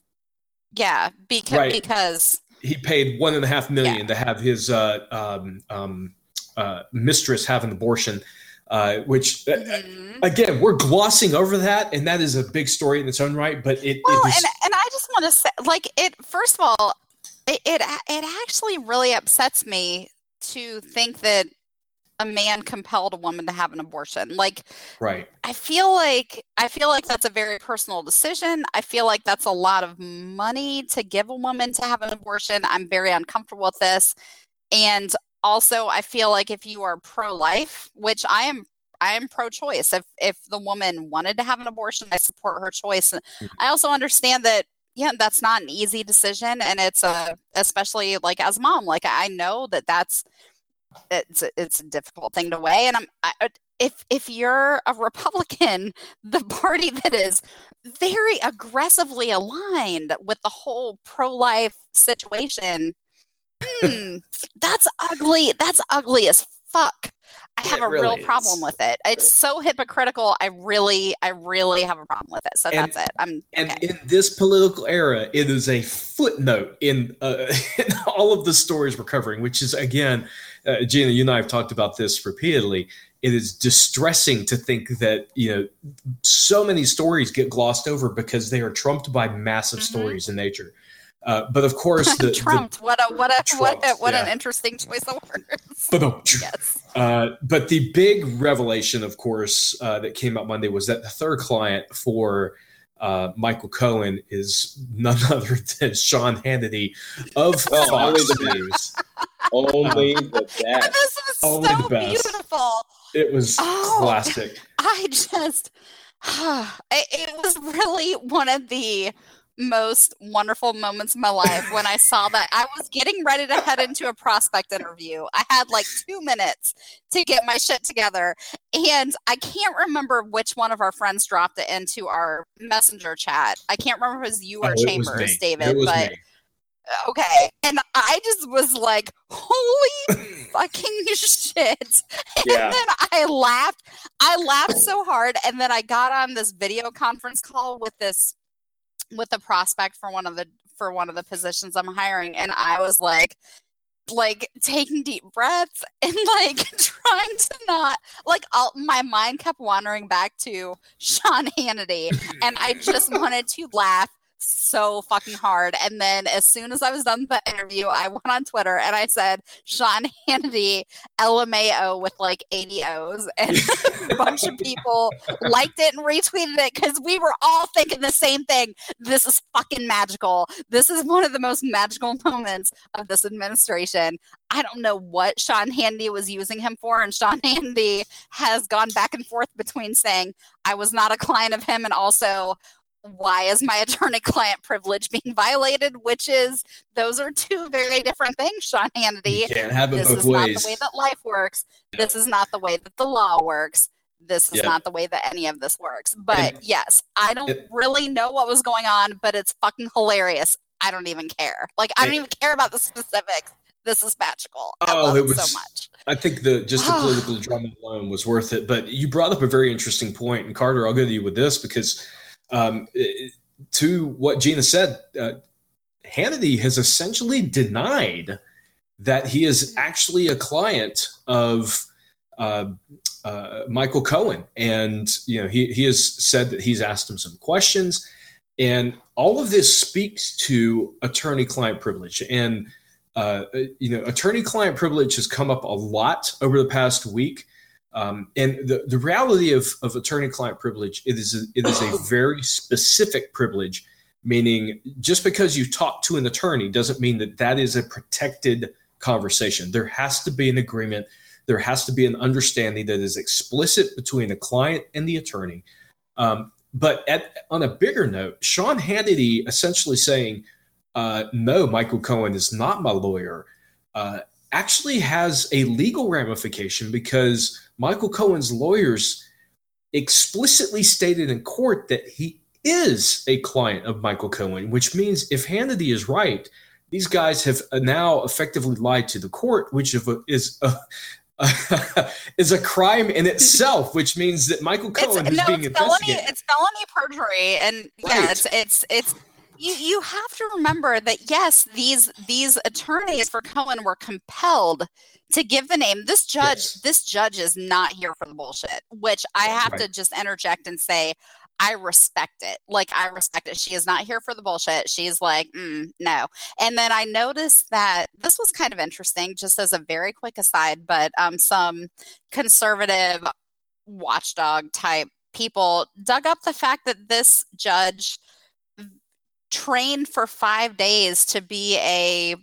yeah because right. because he paid one and a half million yeah. to have his uh, um, um, uh, mistress have an abortion. Uh, which uh, mm-hmm. again we're glossing over that and that is a big story in its own right but it, well, it and, and i just want to say like it first of all it, it it actually really upsets me to think that a man compelled a woman to have an abortion. Like right. I feel like I feel like that's a very personal decision. I feel like that's a lot of money to give a woman to have an abortion. I'm very uncomfortable with this. And also I feel like if you are pro-life, which I am I am pro-choice. If if the woman wanted to have an abortion, I support her choice. Mm-hmm. I also understand that yeah, that's not an easy decision and it's a especially like as mom, like I know that that's it's a, it's a difficult thing to weigh and i'm I, if if you're a republican *laughs* the party that is very aggressively aligned with the whole pro-life situation hmm, that's ugly that's ugly as fuck I have it a really real problem is. with it. It's so hypocritical. I really, I really have a problem with it. So and, that's it. I'm and okay. in this political era, it is a footnote in, uh, *laughs* in all of the stories we're covering, which is again, uh, Gina, you and I have talked about this repeatedly. It is distressing to think that you know so many stories get glossed over because they are trumped by massive mm-hmm. stories in nature. Uh, but of course, *laughs* the, trumped. The, what a what a trumped, what, a, what yeah. an interesting choice of words. But yes. Uh, but the big revelation, of course, uh, that came out Monday was that the third client for uh, Michael Cohen is none *laughs* other than Sean Hannity of *laughs* Fox News. Only *laughs* the best. This was Only so beautiful. It was oh, classic. *laughs* I just, *sighs* it was really one of the most wonderful moments of my life when I saw that I was getting ready to head into a prospect interview. I had like two minutes to get my shit together. And I can't remember which one of our friends dropped it into our messenger chat. I can't remember if it was you or oh, Chambers, David, but. Me. Okay. And I just was like, holy *laughs* fucking *laughs* shit. And yeah. then I laughed. I laughed so hard. And then I got on this video conference call with this with a prospect for one of the for one of the positions I'm hiring and I was like like taking deep breaths *laughs* and like trying to not like I'll, my mind kept wandering back to Sean Hannity and I just wanted to laugh so fucking hard. And then as soon as I was done with the interview, I went on Twitter and I said Sean Hannity LMAO with like 80 O's. *laughs* And a bunch of people liked it and retweeted it because we were all thinking the same thing. This is fucking magical. This is one of the most magical *laughs* moments of this administration. I don't know what Sean Hannity was using him for. And Sean *laughs* Hannity has gone back and forth between saying, I was not a client of him and also why is my *laughs* attorney client privilege being violated? Which is those are two very different things, Sean Hannity. You can't have it this both is ways. not the way that life works. This is not the way that the law works. This is not the way that any of this works. But and, yes, I don't it, really know what was going on, but it's fucking hilarious. I don't even care. Like I don't even care about the specifics. This is magical. Oh, it was so much. I think the just the *sighs* political drama alone was worth it. But you brought up a very interesting point, and Carter, I'll go to you with this because um, to what Gina said, uh, Hannity has essentially denied that he is actually a client of uh, uh, Michael Cohen, and you know he he has said that he's asked him some questions, and all of this speaks to attorney-client privilege. And uh, you know, attorney-client privilege has come up a lot over the past week. Um, and the, the reality of, of attorney-client privilege, it is a, it is a very specific privilege, meaning just because you talk to an attorney doesn't mean that that is a protected conversation. There has to be an agreement. There has to be an understanding that is explicit between the client and the attorney. Um, but at, on a bigger note, Sean Hannity essentially saying, uh, "No, Michael Cohen is not my lawyer," uh, actually has a legal ramification because Michael Cohen's lawyers explicitly stated in court that he is a client of Michael Cohen, which means if Hannity is right, these guys have now effectively lied to the court, which is a, *laughs* is a crime in itself, which means that Michael Cohen it's, is no, being it's investigated. Felony, it's felony perjury, and right. yeah, it's it's it's you you have to remember that yes, these these attorneys for Cohen were compelled to give the name this judge yes. this judge is not here for the bullshit which i have right. to just interject and say I respect it. Like I respect it. She is not here for the bullshit. She's like, mm, no. And then I noticed that this was kind of interesting, just as a very quick aside. But um, some conservative watchdog type people dug up the fact that this judge trained for five days to be a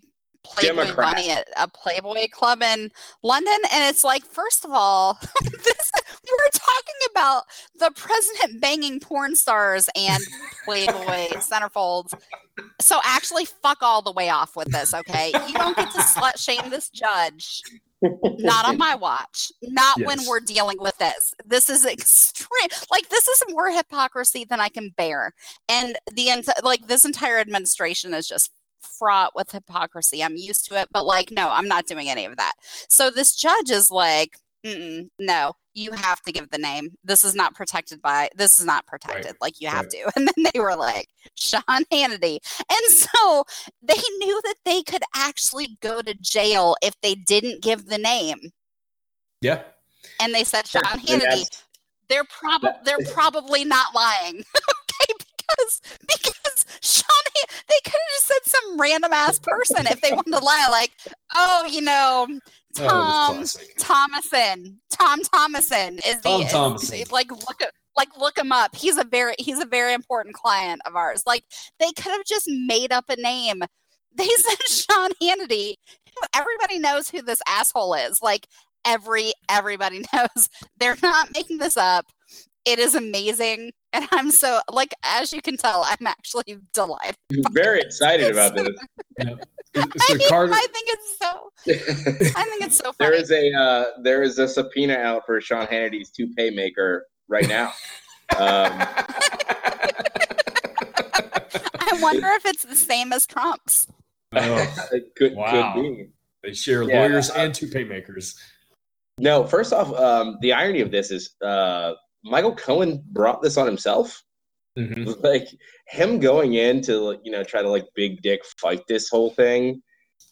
Playboy Democrat. bunny at a Playboy club in London. And it's like, first of all, *laughs* this, we're talking about the president banging porn stars and Playboy *laughs* centerfolds. So actually, fuck all the way off with this, okay? You don't get to slut shame this judge. Not on *laughs* my watch. Not yes. when we're dealing with this. This is extreme. Like this is more hypocrisy than I can bear. And the like this entire administration is just fraught with hypocrisy. I'm used to it, but like, no, I'm not doing any of that. So this judge is like, no, you have to give the name. This is not protected by, this is not protected. Right. Like, you have right. to. *laughs* And then they were like, Sean Hannity. And so they knew that they could actually go to jail if they didn't give the name. Yeah. And they said, Sean Hannity. They're probably they're probably not lying. *laughs* okay, because because Sean they could have just said some random ass person if they wanted to lie, like, oh, you know, Tom oh, Thomason. Tom Thomason is Tom the Thomason. Is, like look at like look him up. He's a very he's a very important client of ours. Like they could have just made up a name. They *laughs* said Sean Hannity. Everybody knows who this asshole is. Like every everybody *laughs* knows. They're not making this up. It is amazing. And I'm so like as you can tell, I'm actually delighted. I'm very excited about this. *laughs* Yeah. I, mean, Carter- I think it's so. I think it's so. *laughs* Funny. there is a uh, there is a subpoena out for Sean Hannity's toupee maker right now. *laughs* um, I wonder if it's the same as Trump's. Oh, could, wow. could be. They share yeah, lawyers uh, and toupee makers. No, first off, um, the irony of this is uh, Michael Cohen brought this on himself. Mm-hmm. *laughs* Like him going in to you know try to like big dick fight this whole thing,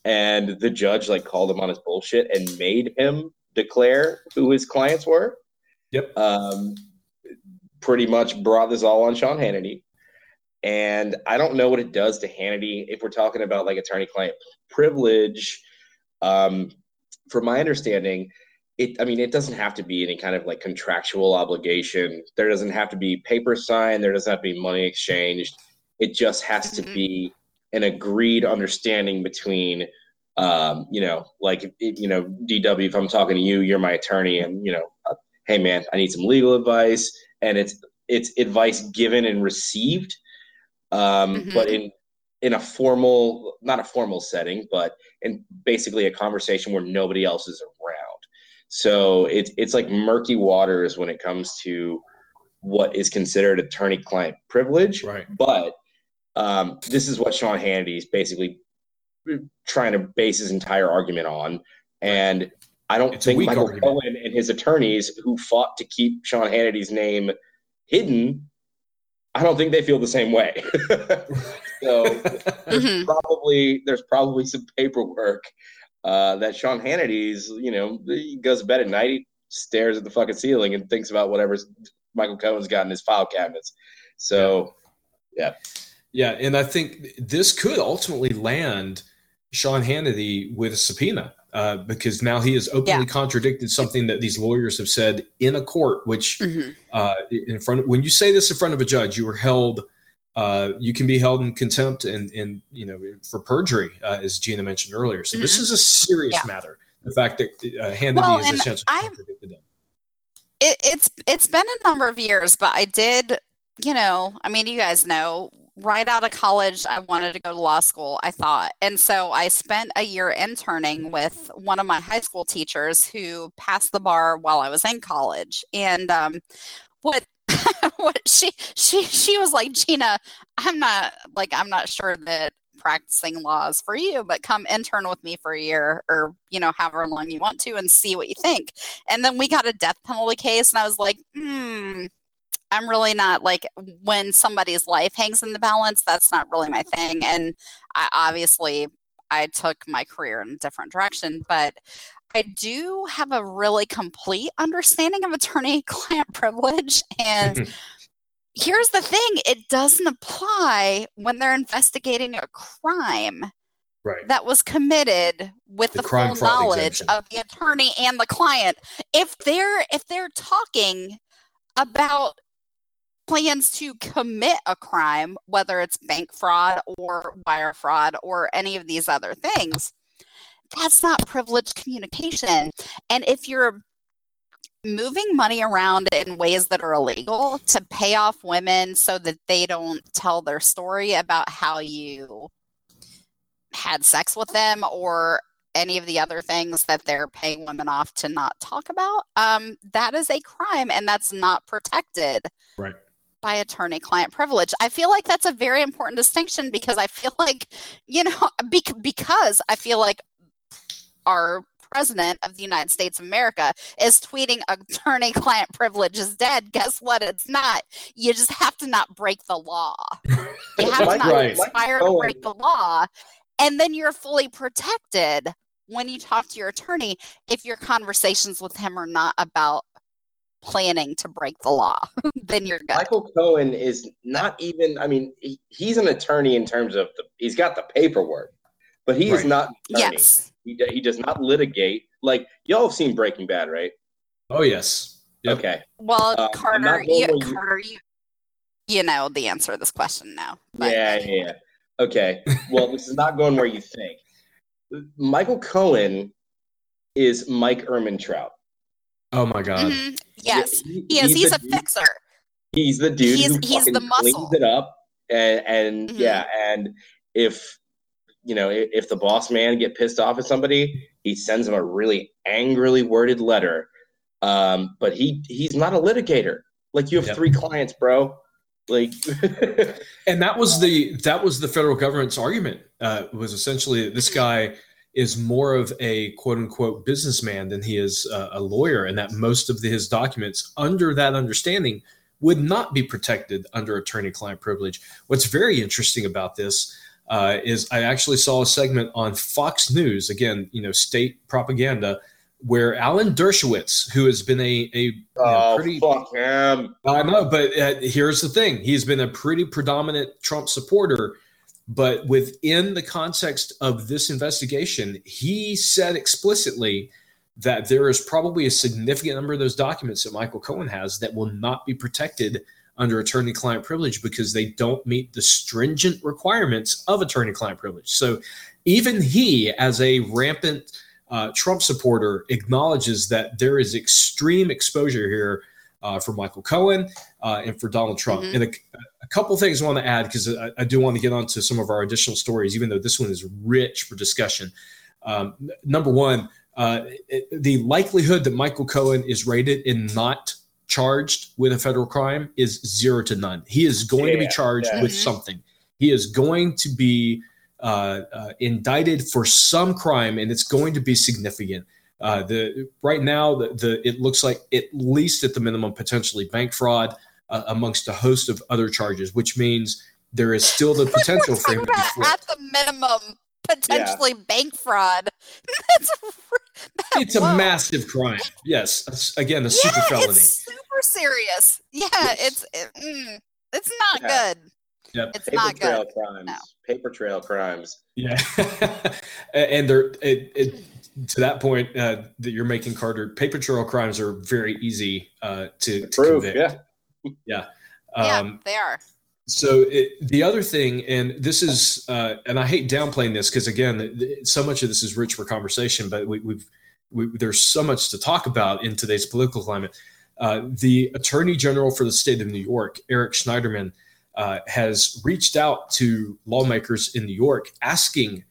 and the judge like called him on his bullshit and made him declare who his clients were. Yep. Um, pretty much brought this all on Sean Hannity. And I don't know what it does to Hannity if we're talking about like attorney client privilege. Um, from my understanding, it i mean it doesn't have to be any kind of like contractual obligation. There doesn't have to be paper signed. There doesn't have to be money exchanged. It just has to mm-hmm. be an agreed understanding between um, you know like you know dw if i'm talking to you you're my attorney and you know uh, hey man i need some legal advice. And it's it's advice given and received um, mm-hmm. but in in a formal not a formal setting but in basically a conversation where nobody else is around so it's it's like murky waters when it comes to what is considered attorney-client privilege. Right. But um, this is what Sean Hannity is basically trying to base his entire argument on, and I don't it's think Michael argument. Cohen and his attorneys who fought to keep Sean Hannity's name hidden I don't think they feel the same way. *laughs* so there's mm-hmm. probably there's probably some paperwork uh, that Sean Hannity's, you know, he goes to bed at night, he stares at the fucking ceiling and thinks about whatever Michael Cohen's got in his file cabinets. So, yeah. Yeah. And I think this could ultimately land Sean Hannity with a subpoena uh, because now he has openly yeah. contradicted something that these lawyers have said in a court, which mm-hmm. uh, in front of, when you say this in front of a judge, you are held – uh, you can be held in contempt and, and you know for perjury, uh, as Gina mentioned earlier. So mm-hmm. this is a serious yeah. matter. The fact that uh, Hannity well, is essentially contradicted them. It, it's it's been a number of years, but I did, you know, I mean, you guys know, right out of college, I wanted to go to law school. I thought, and so I spent a year interning with one of my high school teachers who passed the bar while I was in college, and um, what *laughs* what she she she was like gina i'm not like i'm not sure that practicing laws for you but come intern with me for a year or you know however long you want to and see what you think. And then we got a death penalty case and i was like hmm i'm really not like when somebody's life hangs in the balance that's not really my thing. And i obviously i took my career in a different direction but I do have a really complete understanding of attorney *laughs* client privilege. And mm-hmm. here's the thing it doesn't apply when they're investigating a crime right. that was committed with The the, full knowledge exemption. of the attorney and the client if they're if they're talking about plans to commit a crime whether it's bank fraud or wire fraud or any of these other things that's not privileged communication and if you're moving money around in ways that are illegal to pay off women so that they don't tell their story about how you had sex with them or any of the other things that they're paying women off to not talk about um, that is a crime and that's not protected Right. by attorney client privilege i feel like that's a very important distinction because i feel like you know *laughs* bec- because i feel like our president of the United States of America is tweeting attorney client privilege is dead. Guess what? It's not. You just have to not break the law. *laughs* You have to not Right. conspire to break the law. And then you're fully protected when you talk to your attorney if your conversations with him are not about planning to break the law. *laughs* then you're good. Michael Cohen is not even. I mean, he, he's an attorney in terms of the, he's got the paperwork, but he is not. An attorney. yes. He, do- he does not litigate. Like y'all have seen Breaking Bad, right? Oh yes. Yep. Okay. Well, Uh, Carter, you, you- Carter, you, you know the answer to this question now. but- Yeah, yeah, yeah. Okay. Well, this is not going where you think. Michael Cohen is Mike Ehrmantraut. Oh my God. Mhm. Yes, He- he is. He's the a dude- fixer. He's the dude He's- who he's fucking the muscle. cleans it up, and and Mhm. yeah, and if you know if, if the boss man get pissed off at somebody, he sends him a really angrily worded letter. Um, but he he's not a litigator. Like you have Yep. three clients, bro. Like *laughs* and that was the that was the federal government's argument uh, was essentially that this guy is more of a quote unquote businessman than he is a, a lawyer and that most of the, his documents under that understanding would not be protected under attorney client privilege what's very interesting about this uh, is i actually saw a segment on fox news again you know state propaganda where alan dershowitz who has been a, a know, oh pretty fuck him. I know, but uh, here's the thing: he's been a pretty predominant Trump supporter, but within the context of this investigation, he said explicitly that there is probably a significant number of those documents that Michael Cohen has that will not be protected under attorney-client privilege because they don't meet the stringent requirements of attorney-client privilege. So, even he, as a rampant uh, Trump supporter, acknowledges that there is extreme exposure here uh, for Michael Cohen uh, and for Donald Trump. Mhm. And a, a couple things I want to add because I, I do want to get onto some of our additional stories, even though this one is rich for discussion. Um, number one, uh, it- the likelihood that Michael Cohen is rated in not charged with a federal crime is zero to none. He is going to be charged yeah. with Mhm. something. He is going to be uh, uh, indicted for some crime, and it's going to be significant. Uh, the right now, the, the it looks like at least at the minimum, potentially bank fraud, uh, amongst a host of other charges, which means there is still the potential We're for him to be flipped. at the minimum, potentially bank fraud. *laughs* That's It's a Whoa. massive crime. Yes, again, a super yeah, felony. it's super serious. Yeah, Yes. it's it, mm, it's not Yeah. good. Yep. It's Paper not trail good. crimes. No. Paper trail crimes. Yeah, *laughs* and they're it, it, to that point uh, that you're making, Carter. Paper trail crimes are very easy uh, to, to Proof. convict. Yeah. yeah, Um, they are. So it, the other thing, and this is, uh, and I hate downplaying this because again, so much of this is rich for conversation, but we, we've we, there's so much to talk about in today's political climate. Uh, the Attorney General for the state of New York, Eric Schneiderman, uh, has reached out to lawmakers in New York asking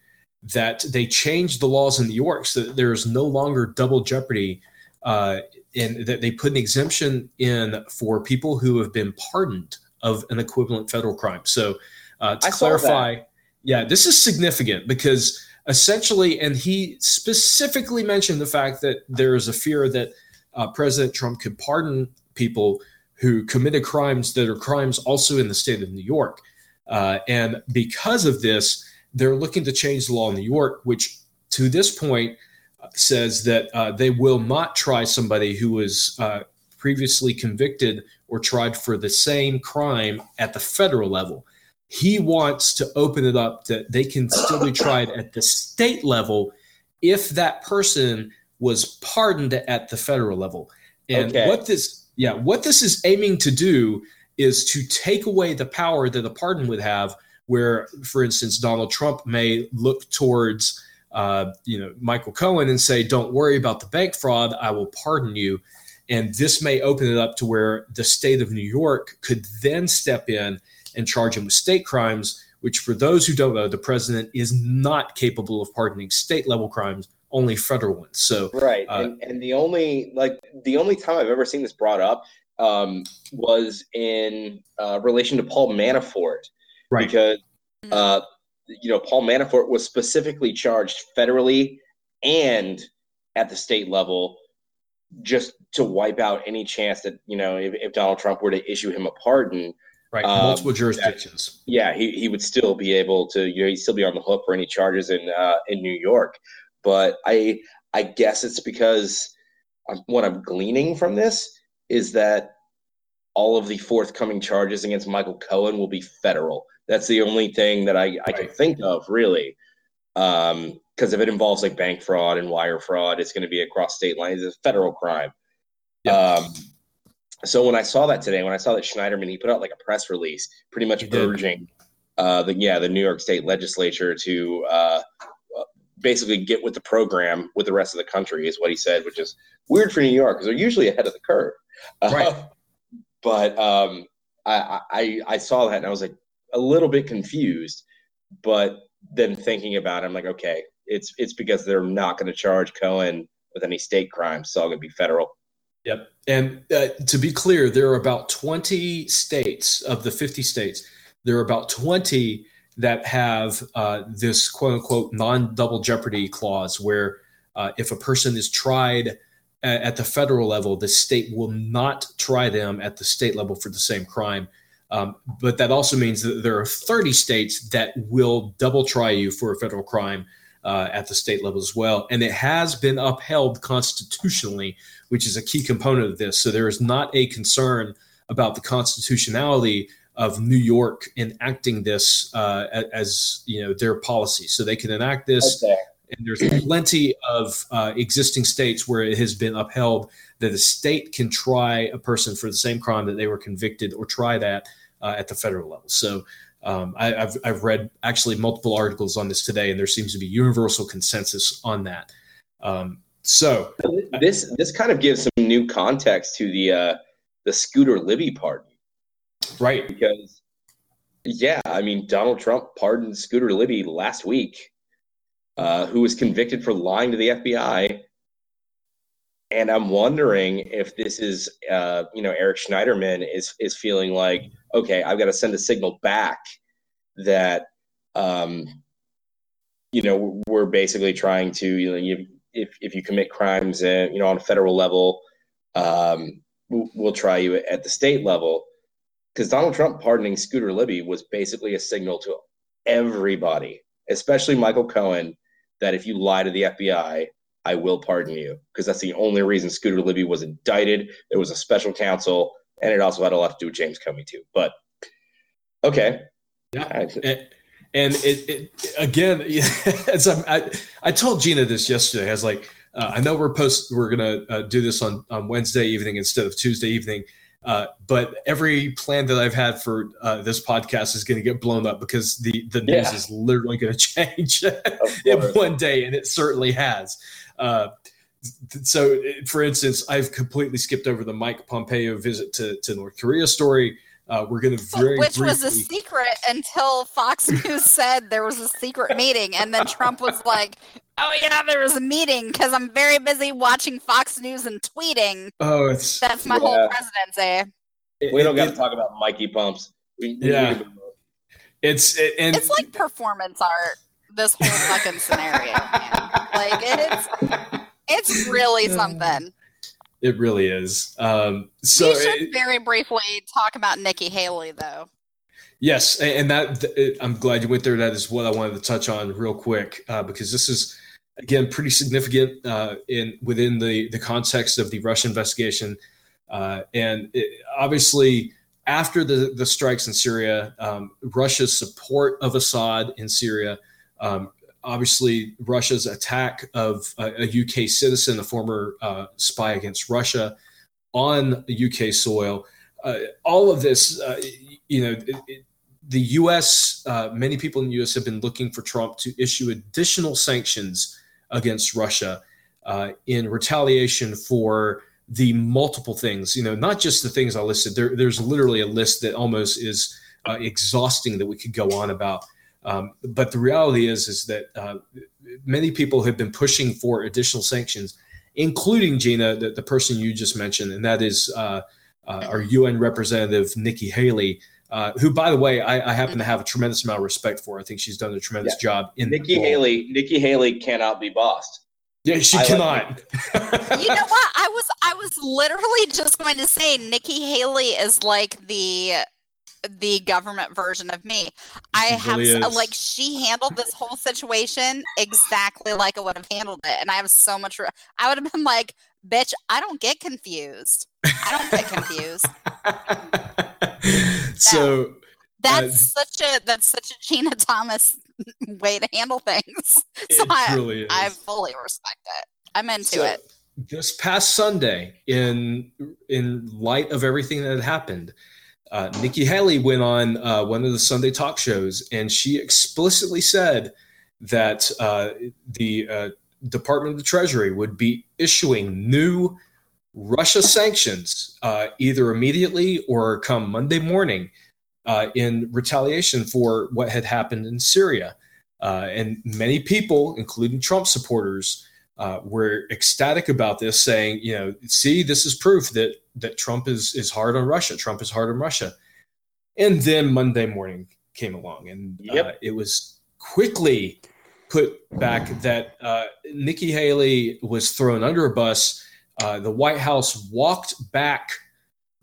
that they change the laws in New York so that there is no longer double jeopardy uh, and that they put an exemption in for people who have been pardoned of an equivalent federal crime. So, uh, to I clarify, yeah, this is significant because essentially, and he specifically mentioned the fact that there is a fear that uh, President Trump could pardon people who committed crimes that are crimes also in the state of New York. Uh, and because of this, they're looking to change the law in New York, which to this point uh, says that uh, they will not try somebody who was uh, previously convicted or tried for the same crime at the federal level. He wants to open it up that they can still be tried at the state level if that person was pardoned at the federal level. And okay. what this yeah, what this is aiming to do is to take away the power that a pardon would have where for instance Donald Trump may look towards uh, you know Michael Cohen and say don't worry about the bank fraud, I will pardon you. And this may open it up to where the state of New York could then step in and charge him with state crimes, which, for those who don't know, the president is not capable of pardoning state level crimes, only federal ones. So, right. Uh, and, and, the only, like, the only time I've ever seen this brought up um, was in uh, relation to Paul Manafort. Right. Because, uh, you know, Paul Manafort was specifically charged federally and at the state level just to wipe out any chance that you know if, if Donald Trump were to issue him a pardon, right? Um, Multiple jurisdictions. That, yeah, he, he would still be able to you know he'd still be on the hook for any charges in uh, in New York. But I I guess it's because I'm, what I'm gleaning from this is that all of the forthcoming charges against Michael Cohen will be federal. That's the only thing that I, I can think of really. Um, because if it involves like bank fraud and wire fraud, it's going to be across state lines. It's a federal crime. Um, so when I saw that today, when I saw that Schneiderman, he put out like a press release, pretty much urging uh, the yeah the New York State Legislature to uh, basically get with the program with the rest of the country, is what he said, which is weird for New York because they're usually ahead of the curve. Right. Uh, *laughs* but um, I, I I saw that and I was like a little bit confused, but then thinking about it, I'm like, okay, it's it's because they're not going to charge Cohen with any state crimes. It's all going to be federal. Yep. And uh, to be clear, there are about 20 states of the 50 states. There are about 20 that have uh, this quote unquote non double jeopardy clause where uh, if a person is tried at the federal level, the state will not try them at the state level for the same crime. Um, but that also means that there are 30 states that will double try you for a federal crime uh, at the state level as well. And it has been upheld constitutionally, which is a key component of this. So there is not a concern about the constitutionality of New York enacting this uh, as you know their policy. So they can enact this. Okay. And there's plenty of uh, existing states where it has been upheld that a state can try a person for the same crime that they were convicted or try that uh, at the federal level. So um, I, have I've read actually multiple articles on this today, and there seems to be universal consensus on that. Um, so this this kind of gives some new context to the uh, the Scooter Libby pardon, right? Because yeah, I mean Donald Trump pardoned Scooter Libby last week, uh, who was convicted for lying to the FBI. And I'm wondering if this is, uh, you know, Eric Schneiderman is is feeling like okay, I've got to send a signal back that, um, you know, we're basically trying to, you know, you, if, if you commit crimes, and, you know, on a federal level, um, we'll try you at the state level. Because Donald Trump pardoning Scooter Libby was basically a signal to everybody, especially Michael Cohen, that if you lie to the FBI, I will pardon you. Because that's the only reason Scooter Libby was indicted. There was a special counsel and it also had a lot to do with James Comey too. But okay, yeah, and, and it, it, again, *laughs* as I, I told Jeanna this yesterday. I was like, uh, I know we're post we're gonna uh, do this on on Wednesday evening instead of Tuesday evening. Uh, but every plan that I've had for uh, this podcast is going to get blown up because the the news yeah. is literally going *laughs* to change in one day, and it certainly has. Uh, so for instance i've completely skipped over the mike pompeo visit to, to north korea story. Uh, we're going to very which briefly... was a secret until fox *laughs* news said there was a secret meeting and then trump was like oh yeah there was a meeting because i'm very busy watching fox news and tweeting. Oh it's that's my yeah. whole presidency. We don't got to talk about mikey pumps. We, we yeah. it's it, and it's like performance art this whole fucking scenario man. like it's it's really something. It really is. Um, so we should it, very briefly talk about Nikki Haley, though. Yes, and that I'm glad you went there. That is what I wanted to touch on real quick uh, because this is again pretty significant uh, in within the the context of the Russia investigation. Uh, and it, obviously, after the, the strikes in Syria, um, Russia's support of Assad in Syria, um, obviously Russia's attack of a, a UK citizen, a former uh, spy against Russia, on UK soil, uh, all of this, uh, you know, it, it, the U.S. Uh, many people in the U.S. have been looking for Trump to issue additional sanctions against Russia uh, in retaliation for the multiple things, you know, not just the things I listed. There, there's literally a list that almost is uh, exhausting that we could go on about. Um, but the reality is, is that uh, many people have been pushing for additional sanctions, including Jeanna, the, the person you just mentioned, and that is uh, uh our UN representative Nikki Haley. Uh, who, by the way, I, I, happen to have a tremendous amount of respect for. I think she's done a tremendous yeah. job. In Nikki Haley, Nikki Haley cannot be bossed. Yeah, she I cannot. *laughs* you know what? I was I was literally just going to say Nikki Haley is like the the government version of me. I have like she handled this whole situation exactly like I would have handled it, and I have so much. I would have been like, "Bitch, I don't get confused. I don't get confused." *laughs* so that's uh, such a that's such a Jeanna Thomas *laughs* way to handle things. *laughs* So I, I fully respect it. I'm into so, it. This past Sunday, in in light of everything that had happened, uh, Nikki Haley went on uh, one of the Sunday talk shows, and she explicitly said that uh, the uh, Department of the Treasury would be issuing new Russia sanctions uh, either immediately or come Monday morning uh, in retaliation for what had happened in Syria. And many people, including Trump supporters, were ecstatic about this, saying, you know, see, this is proof that that Trump is is hard on Russia. Trump is hard on Russia. And then Monday morning came along, and uh, it was quickly put back that uh, Nikki Haley was thrown under a bus. Uh, the White House walked back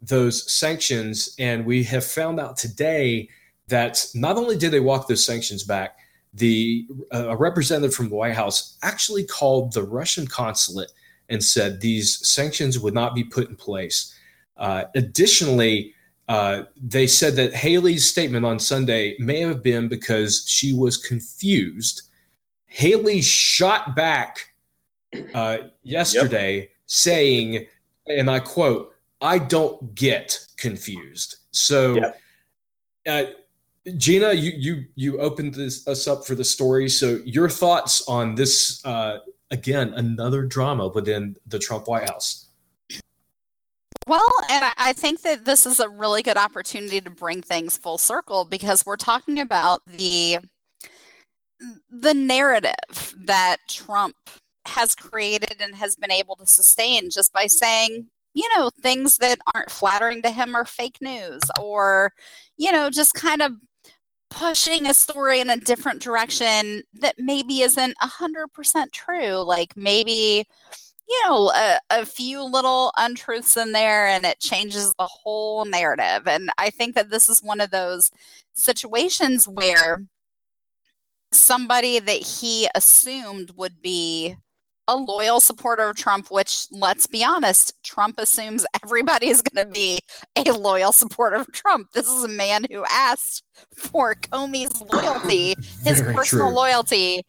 those sanctions. And we have found out today that not only did they walk those sanctions back, the uh, a representative from the White House actually called the Russian consulate and said these sanctions would not be put in place. Uh, additionally, uh, they said that Haley's statement on Sunday may have been because she was confused. Haley shot back uh, yesterday yep. saying, and I quote, I don't get confused. So, yeah. uh, Jeanna, you you you opened this us up for the story. So, your thoughts on this? Uh, again, another drama within the Trump White House. Well, and I think that this is a really good opportunity to bring things full circle because we're talking about the the narrative that Trump has created and has been able to sustain just by saying you know, things that aren't flattering to him are fake news or, you know, just kind of pushing a story in a different direction that maybe isn't 100% true. Like maybe, you know, a, a, few little untruths in there and it changes the whole narrative. And I think that this is one of those situations where somebody that he assumed would be a loyal supporter of Trump, which let's be honest, Trump assumes everybody is going to be a loyal supporter of Trump. This is a man who asked for Comey's loyalty, *laughs* his Very personal true. loyalty,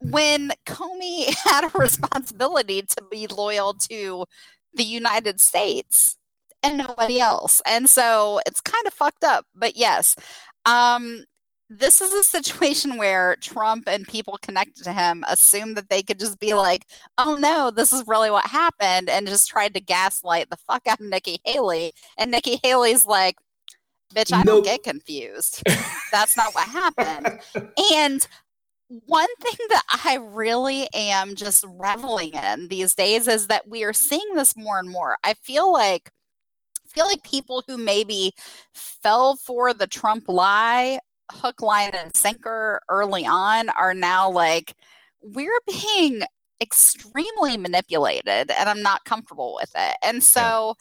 when Comey *laughs* had a responsibility to be loyal to the United States and nobody else. And so it's kind of fucked up. But yes, um, this is a situation where Trump and people connected to him assumed that they could just be like, oh no, this is really what happened, and just tried to gaslight the fuck out of Nikki Haley. And Nikki Haley's like, bitch, I nope. don't get confused. That's not what happened. And one thing that I really am just reveling in these days is that we are seeing this more and more. I feel like I feel like people who maybe fell for the Trump lie hook, line, and sinker early on are now like, we're being extremely manipulated and I'm not comfortable with it. And so,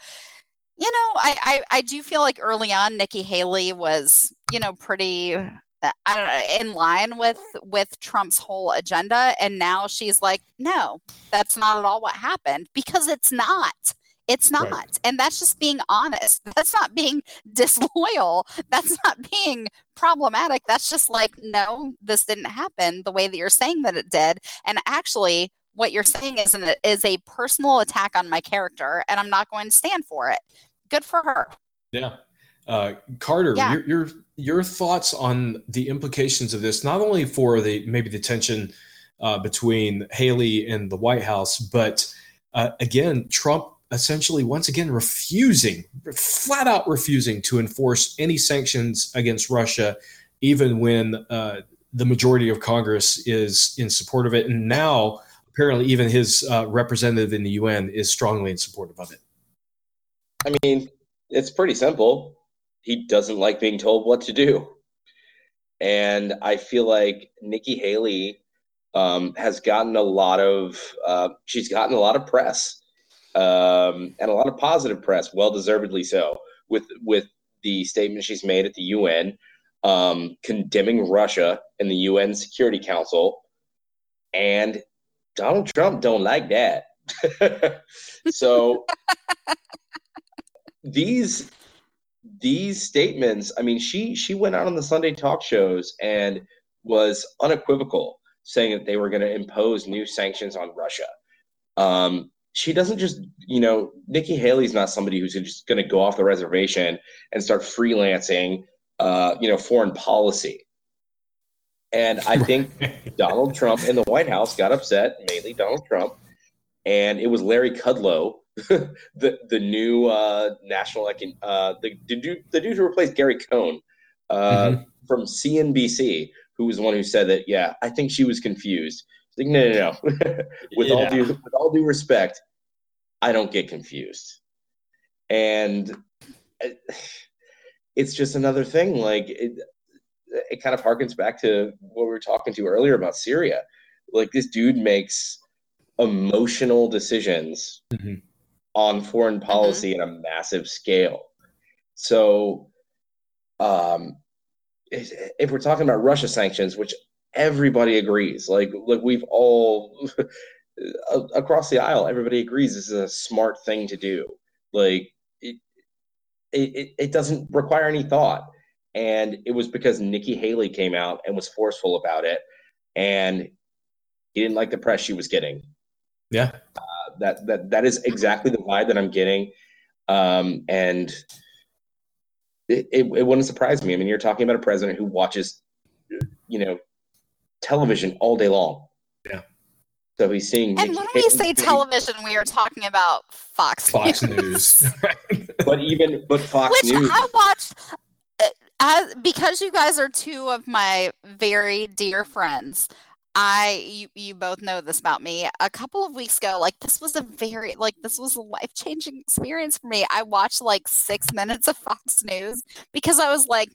you know, I, I, I do feel like early on Nikki Haley was, you know, pretty I don't know, in line with with Trump's whole agenda and now she's like, no, that's not at all what happened because it's not. It's not. Right. And that's just being honest. *laughs* That's not being disloyal. *laughs* That's not being problematic. That's just like, no, this didn't happen the way that you're saying that it did. And actually, what you're saying is, an, is a personal attack on my character, and I'm not going to stand for it. Good for her. Yeah. Uh, Carter, yeah. Your, your your thoughts on the implications of this, not only for the maybe the tension uh, between Haley and the White House, but uh, again, Trump essentially once again refusing, flat out refusing to enforce any sanctions against Russia, even when uh, the majority of Congress is in support of it, and now apparently even his uh, representative in the UN is strongly in support of it. I mean, it's pretty simple he doesn't like being told what to do. And I feel like Nikki Haley um, has gotten a lot of uh, she's gotten a lot of press um, and a lot of positive press, well deservedly so, with with the statement she's made at the UN um, condemning Russia in the UN Security Council, and Donald Trump don't like that. *laughs* so *laughs* these these statements, I mean, she she went out on the Sunday talk shows and was unequivocal, saying that they were going to impose new sanctions on Russia. Um, she doesn't just, you know, Nikki Haley's not somebody who's just going to go off the reservation and start freelancing, uh, you know, foreign policy. And I think Donald Trump and the White House got upset, mainly Donald Trump, and it was Larry Kudlow *laughs* the the new uh, national uh, the, the dude the dude who replaced Gary Cohn uh, mm-hmm. from CNBC, who was the one who said that. Yeah, I think she was confused. Like, no, no, no. *laughs* with yeah. all due with all due respect, I don't get confused, and it's just another thing. Like it, it kind of harkens back to what we were talking to earlier about Syria. Like this dude makes emotional decisions mm-hmm on foreign mm-hmm. policy mm-hmm. at a massive scale. So, um, if we're talking about Russia sanctions, which everybody agrees, like like we've all *laughs* across the aisle, everybody agrees this is a smart thing to do. Like it, it, it doesn't require any thought. And it was because Nikki Haley came out and was forceful about it, and he didn't like the press she was getting. Yeah. Uh, that that that is exactly the vibe that I'm getting, um, and it, it, it wouldn't surprise me. I mean, you're talking about a president who watches, you know, television all day long. Yeah. So he's seeing. And when we say television, we are talking about Fox. Fox News. *laughs* but even but Fox Which News. I watched. Uh, as, because you guys are two of my very dear friends, I you, you both know this about me. A couple of weeks ago, like this was a very like this was a life changing experience for me. I watched like six minutes of Fox News because I was like,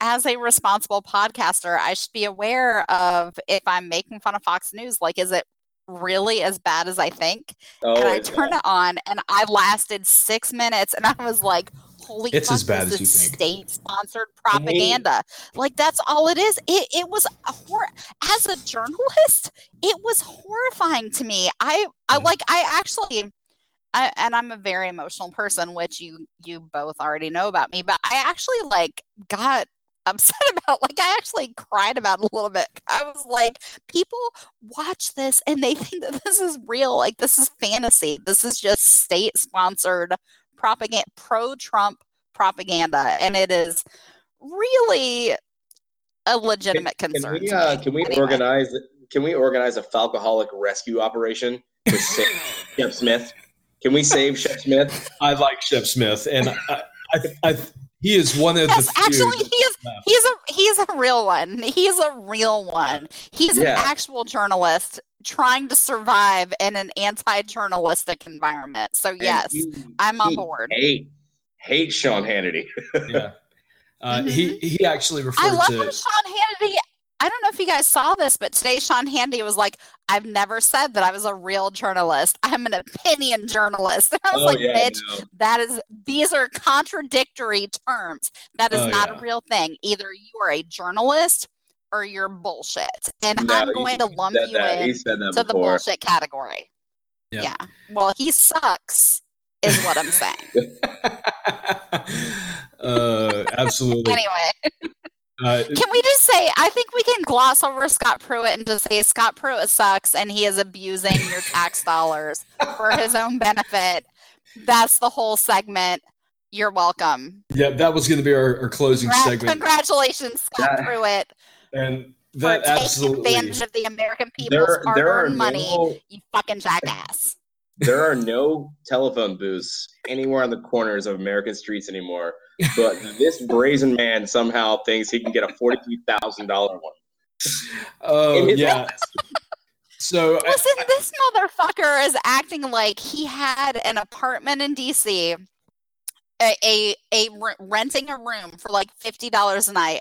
as a responsible podcaster, I should be aware of if I'm making fun of Fox News, like is it really as bad as I think? Oh, and I turned it on and I lasted six minutes and I was like, holy it's fuck, as bad as you think. State sponsored propaganda. Like that's all it is. It it was a hor- as a journalist, it was horrifying to me. I I like I actually I, and I'm a very emotional person, which you you both already know about me. But I actually like got upset *laughs* about like I actually cried about it a little bit. I was like, people watch this and they *laughs* think that this is real. Like this is fantasy. This is just state sponsored propaganda, pro Trump propaganda, and it is really a legitimate can, concern. Can we, uh, can we anyway. organize? Can we organize a falcoholic rescue operation to save Shep Smith? Can we save Shep Smith? I like Shep Smith, and I, I, I, he is one of yes, the actually he is he's a he's a real one. He's a real one. He's yeah. an actual journalist trying to survive in an anti-journalistic environment. So yes, I'm on board. Hate hate Sean Hannity. *laughs* yeah. Uh, mm-hmm. He he actually referred I love to Sean Hannity. I don't know if you guys saw this, but today Sean Hannity was like, "I've never said that I was a real journalist. I'm an opinion journalist." *laughs* And I was oh, like, yeah, "Bitch, no. that is these are contradictory terms. That is oh, not yeah. a real thing. Either you are a journalist or you're bullshit. And no, I'm going to lump you that. in to before. the bullshit category. Yeah. yeah. Well, he sucks. is what I'm saying. *laughs* uh, absolutely. *laughs* anyway. Uh, can we just say I think we can gloss over Scott Pruitt and just say Scott Pruitt sucks and he is abusing your tax *laughs* dollars for his own benefit. That's the whole segment. You're welcome. Yeah, that was going to be our, our closing segment. Congratulations, Scott that, Pruitt. And that for absolutely taking advantage of the American people's hard-earned money. No, you fucking jackass. There are no telephone booths anywhere on the corners of American streets anymore. But *laughs* this brazen man somehow thinks he can get a forty-three thousand dollar one. Oh yeah. So listen, I, this motherfucker is acting like he had an apartment in DC, a a, a renting a room for like fifty dollars a night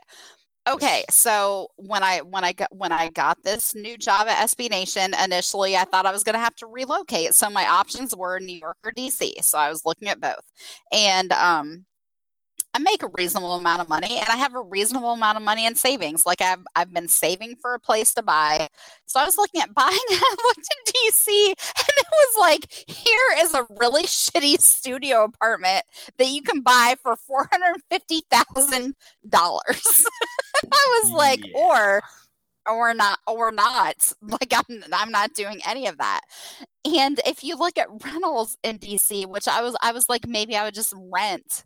okay so when i when i got when i got this new job at sb nation initially i thought i was going to have to relocate so my options were new york or dc so i was looking at both and um I make a reasonable amount of money and I have a reasonable amount of money in savings. Like I've, I've been saving for a place to buy. So I was looking at *laughs* buying I looked in DC and it was like, here is a really *laughs* shitty studio apartment that you can buy for $450,000. *laughs* *laughs* I was like, yeah. or or not or not *laughs* like I'm, I'm not doing any of that and if you look at rentals in dc which i was i was like maybe i would just rent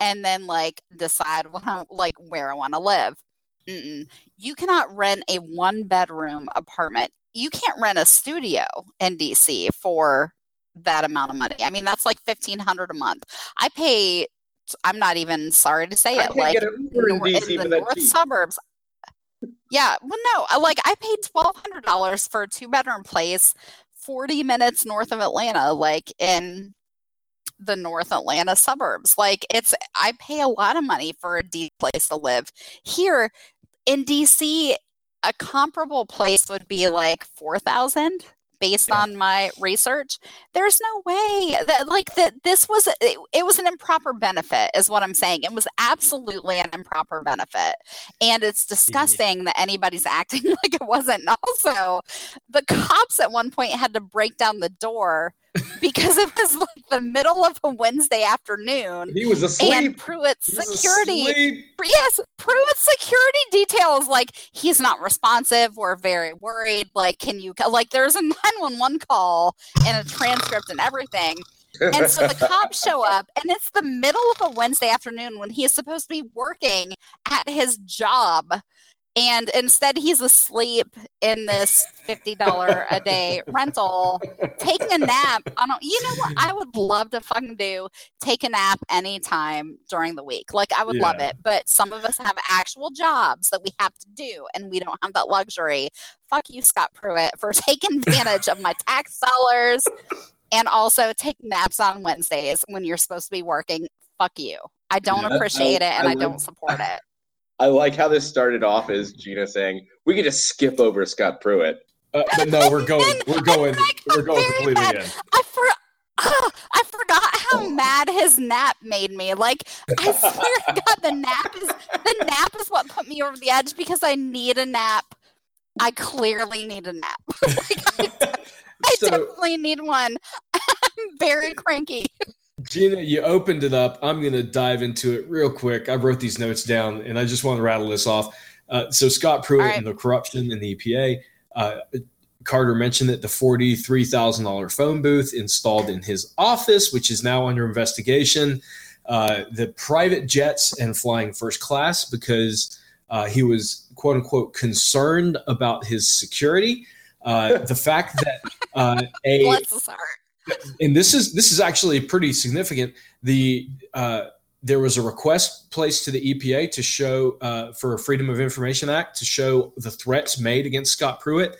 and then like decide what, like where I want to live. Mm-mm. You cannot rent a one bedroom apartment. You can't rent a studio in DC for that amount of money. I mean, that's like fifteen hundred a month. I pay. I'm not even sorry to say it. Like in, DC in the north suburbs. Yeah, well, no, uh, like I paid twelve hundred dollars for a two bedroom place, forty minutes north of Atlanta, like in the North Atlanta suburbs. Like it's I pay a lot of money for a deep place to live. Here in DC, a comparable place would be like 4,000 based yeah. on my research there's no way that like that this was it, it, was an improper benefit is what i'm saying it was absolutely an improper benefit and it's disgusting yeah. that anybody's *laughs* acting like it wasn't also the cops at one point had to break down the door *laughs* because it was like the middle of a Wednesday afternoon. He was asleep. And Pruitt's security, yes, Pruitt's security details like he's not responsive. We're very worried. Like, can you like? There's a nine one one call and a transcript and everything. and so the *laughs* cops show up, and it's the middle of a Wednesday afternoon when he is supposed to be working at his job and instead he's asleep in this $50 a day *laughs* rental taking a nap i don't you know what i would love to fucking do? Take a nap anytime during the week. Like i would yeah. love it but some of us have actual jobs that we have to do and we don't have that luxury. Fuck you scott pruitt for *laughs* taking advantage of my tax dollars and also take naps on wednesdays when you're supposed to be working. Fuck you. I don't yeah, appreciate I, it and I, I don't support it I like how this started off as Jeanna saying we could just skip over Scott Pruitt. Uh, but no, we're going. We're going. We're going completely mad. in. I for, uh, I forgot how mad his nap made me. Like I swear to God, the nap is the nap is what put me over the edge because I need a nap. I clearly need a nap. *laughs* like, I, I so, definitely need one. *laughs* I'm very cranky. Jeanna, you opened it up. I'm going to dive into it real quick. I wrote these notes down and I just want to rattle this off. Uh, so, Scott Pruitt right. and the corruption in the EPA. Uh, Carter mentioned that the $43,000 phone booth installed in his office, which is now under investigation. Uh, the private jets and flying first class because uh, he was, quote unquote, concerned about his security. Uh, the fact that uh, a. Bless his heart and this is this is actually pretty significant. The uh, there was a request placed to the EPA to show uh, for a Freedom of Information Act to show the threats made against Scott Pruitt,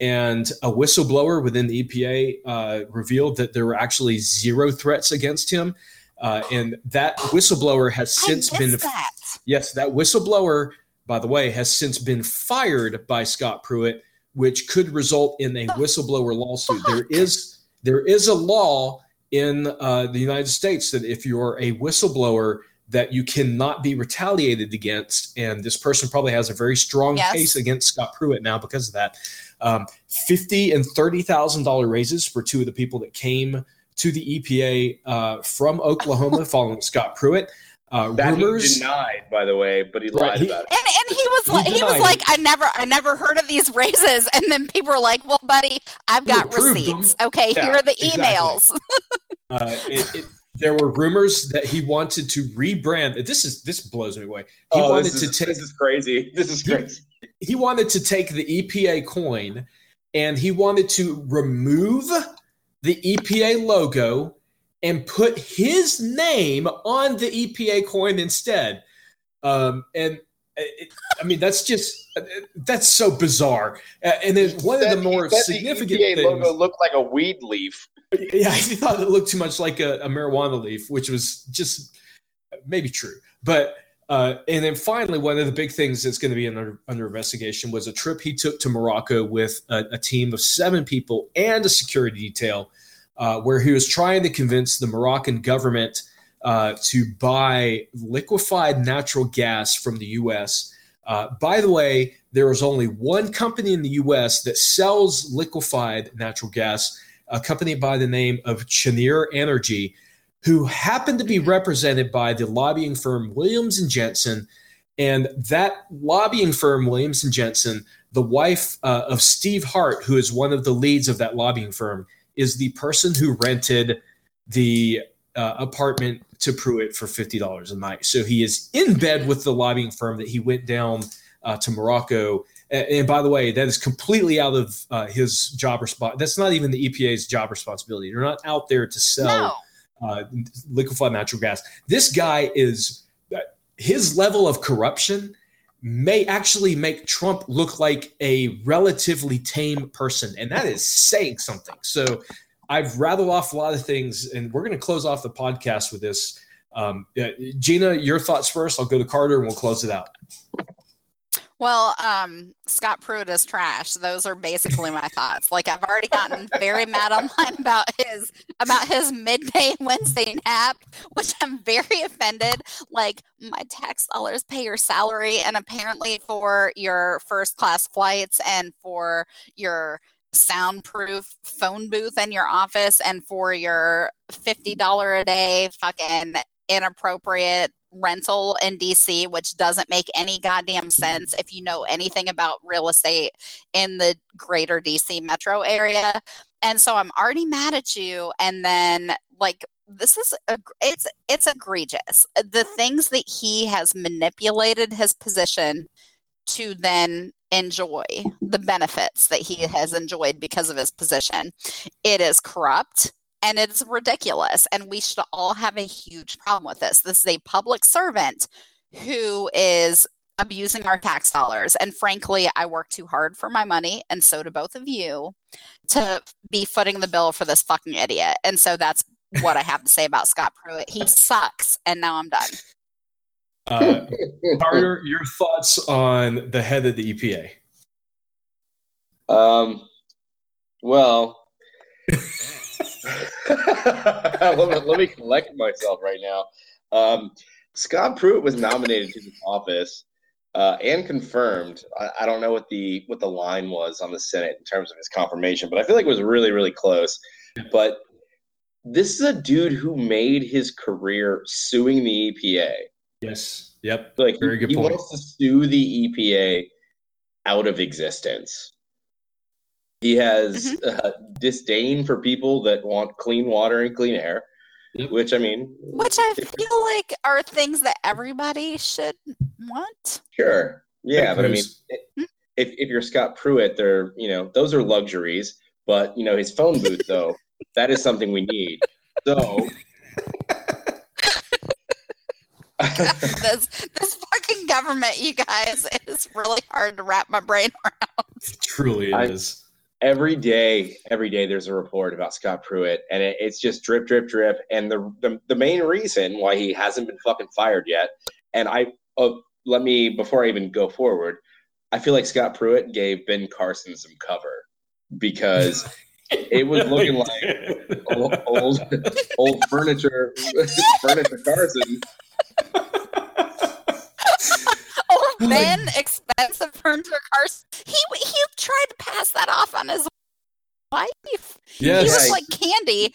and a whistleblower within the EPA uh, revealed that there were actually zero threats against him. Uh, and that whistleblower has since been that. yes, that whistleblower, by the way, has since been fired by Scott Pruitt, which could result in a whistleblower lawsuit. There is there is a law in uh, the United States that if you're a whistleblower, that you cannot be retaliated against, and this person probably has a very strong yes. case against Scott Pruitt now because of that. Um, Fifty and thirty thousand dollar raises for two of the people that came to the EPA uh, from Oklahoma *laughs* following Scott Pruitt. Uh, That rumors. he denied, by the way, but he Right, lied he- about it. And, and he was He like, he was like. I never, I never heard of these raises. *laughs* And then people were like, Well, buddy, I've got approved them. receipts. Okay, Yeah, here are the exactly. emails. *laughs* Uh, it, it, there were rumors that he wanted to rebrand. This is this blows me away. He oh, wanted this to take this is crazy. This is He- crazy. he wanted to take the EPA coin and he wanted to remove the EPA logo and put his name on the EPA coin instead. Um, and it, I mean, that's just that's so bizarre. Uh, and then one of the more That significant the EPA things, logo looked like a weed leaf. yeah, *laughs* I thought it looked too much like a, a marijuana leaf, which was just maybe true. But uh, and then finally, one of the big things that's going to be under, under investigation was a trip he took to Morocco with a, a team of seven people and a security detail, uh, where he was trying to convince the Moroccan government uh, to buy liquefied natural gas from the U.S. Uh, by the way, there is only one company in the U.S. that sells liquefied natural gas a company by the name of Cheniere Energy, who happened to be represented by the lobbying firm Williams and Jensen. And that lobbying firm, Williams and Jensen, the wife uh, of Steve Hart, who is one of the leads of that lobbying firm, is the person who rented the uh, apartment to Pruitt for fifty dollars a night. So he is in bed with the lobbying firm that he went down uh, to Morocco and, and by the way, that is completely out of uh, his job response. That's not even the EPA's job responsibility. They're not out there to sell No. uh, liquefied natural gas. This guy is uh, his level of corruption may actually make Trump look like a relatively tame person, and that is saying something. So I've rattled off a lot of things, and we're going to close off the podcast with this. Um, Jeanna, your thoughts first. I'll go to Carter, and we'll close it out. Well, um, Scott Pruitt is trash. Those are basically my thoughts. Like I've already gotten very mad online *laughs* about his about his midday *laughs* Wednesday nap, which I'm very offended. Like my tax dollars pay your salary, and apparently for your first class flights and for your soundproof phone booth in your office and for your fifty dollar a day fucking inappropriate rental in DC, which doesn't make any goddamn sense if you know anything about real estate in the greater DC metro area. And so I'm already mad at you. And then, like, this is a, it's it's egregious. The things that he has manipulated his position to then enjoy the benefits that he has enjoyed because of his position. It is corrupt and it's ridiculous and we should all have a huge problem with this. This is a public servant who is abusing our tax dollars and frankly i work too hard for my money and so do both of you to be footing the bill for this fucking idiot. And so that's what i have to say about scott pruitt. He sucks and now i'm done. Uh, Carter, your thoughts on the head of the EPA? Um, well, *laughs* *laughs* let, me, let me collect myself right now. Um, Scott Pruitt was nominated to the office uh, and confirmed. I, I don't know what the what the line was on the Senate in terms of his confirmation, but I feel like it was really really close. But this is a dude who made his career suing the EPA. Yes. Yep. Like Very good he point. wants to sue the EPA out of existence. He has Mm-hmm. uh, disdain for people that want clean water and clean air, Yep. which I mean, which i feel like are things that everybody should want sure, yeah, but I mean, Cruz. if if you're Scott Pruitt, they're you know those are luxuries, but you know his phone booth *laughs* though, that is something we need. So. *laughs* this this fucking government you guys is really hard to wrap my brain around Truly I- it is. Every day, every day there's a report about Scott Pruitt, and it, it's just drip, drip, drip. And the, the the main reason why he hasn't been fucking fired yet, and I uh, let me before I even go forward, I feel like Scott Pruitt gave Ben Carson some cover because it was *laughs* looking like old old, old furniture *laughs* furniture Carson. *laughs* My- Ben, expensive furniture cars. He he tried to pass that off on his wife. Yes. He was like Candy,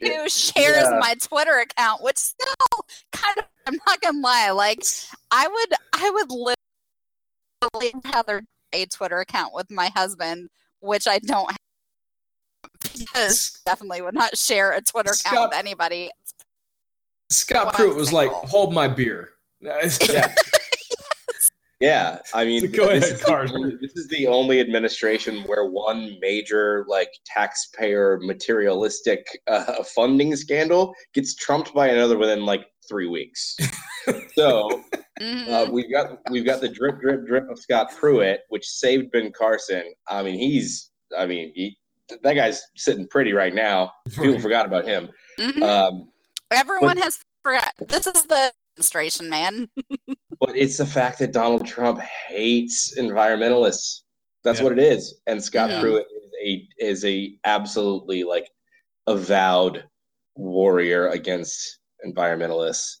who shares yeah. my Twitter account, which still kind of I'm not gonna lie, like I would I would literally rather a Twitter account with my husband, which I don't have because definitely would not share a Twitter account with anybody. Scott Pruitt was like, hold my beer. *laughs* *laughs* yeah. Yeah, I mean, so this, ahead, is the, this is the only administration where one major, like, taxpayer materialistic uh, funding scandal gets trumped by another within like three weeks. *laughs* so mm-hmm. uh, we've got we've got the drip, drip, drip of Scott Pruitt, which saved Ben Carson. I mean, he's, I mean, he, that guy's sitting pretty right now. People forgot about him. Mm-hmm. Um, Everyone but, has forgot. This is the administration, man. *laughs* but it's the fact that Donald Trump hates environmentalists. That's yeah. what it is. And Scott yeah. Pruitt is a is a absolutely like avowed warrior against environmentalists.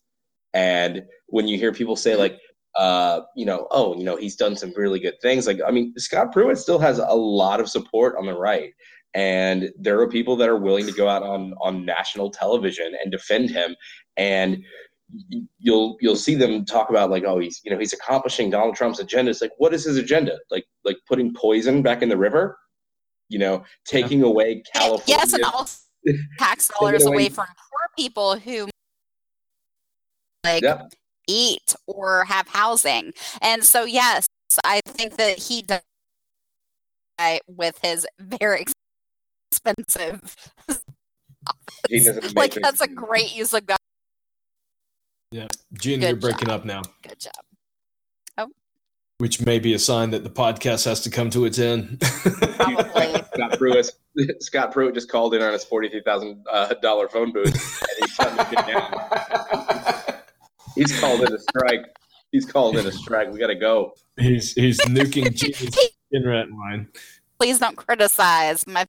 And when you hear people say like, uh, you know, oh, you know, he's done some really good things. Like, I mean, Scott Pruitt still has a lot of support on the right, and there are people that are willing to go out on on national television and defend him. And you'll you'll see them talk about like oh he's you know he's accomplishing Donald Trump's agenda. It's like what is his agenda? Like like putting poison back in the river, you know, taking yeah. away California. Yes, and also *laughs* tax dollars away. away from poor people who like yeah. eat or have housing. And so yes, I think that he does with his very expensive. *laughs* like that's a great use of yeah. Jeanna, Good you're breaking job. up now. Good job. Oh. Which may be a sign that the podcast has to come to its end. Probably. *laughs* Scott Pruitt, Scott Pruitt just called in on his forty-three thousand uh, dollar phone booth, and he's shutting it down. he's called in a strike. He's called in a strike. We got to go. He's he's nuking *laughs* Jeanna's internet line. Please don't criticize my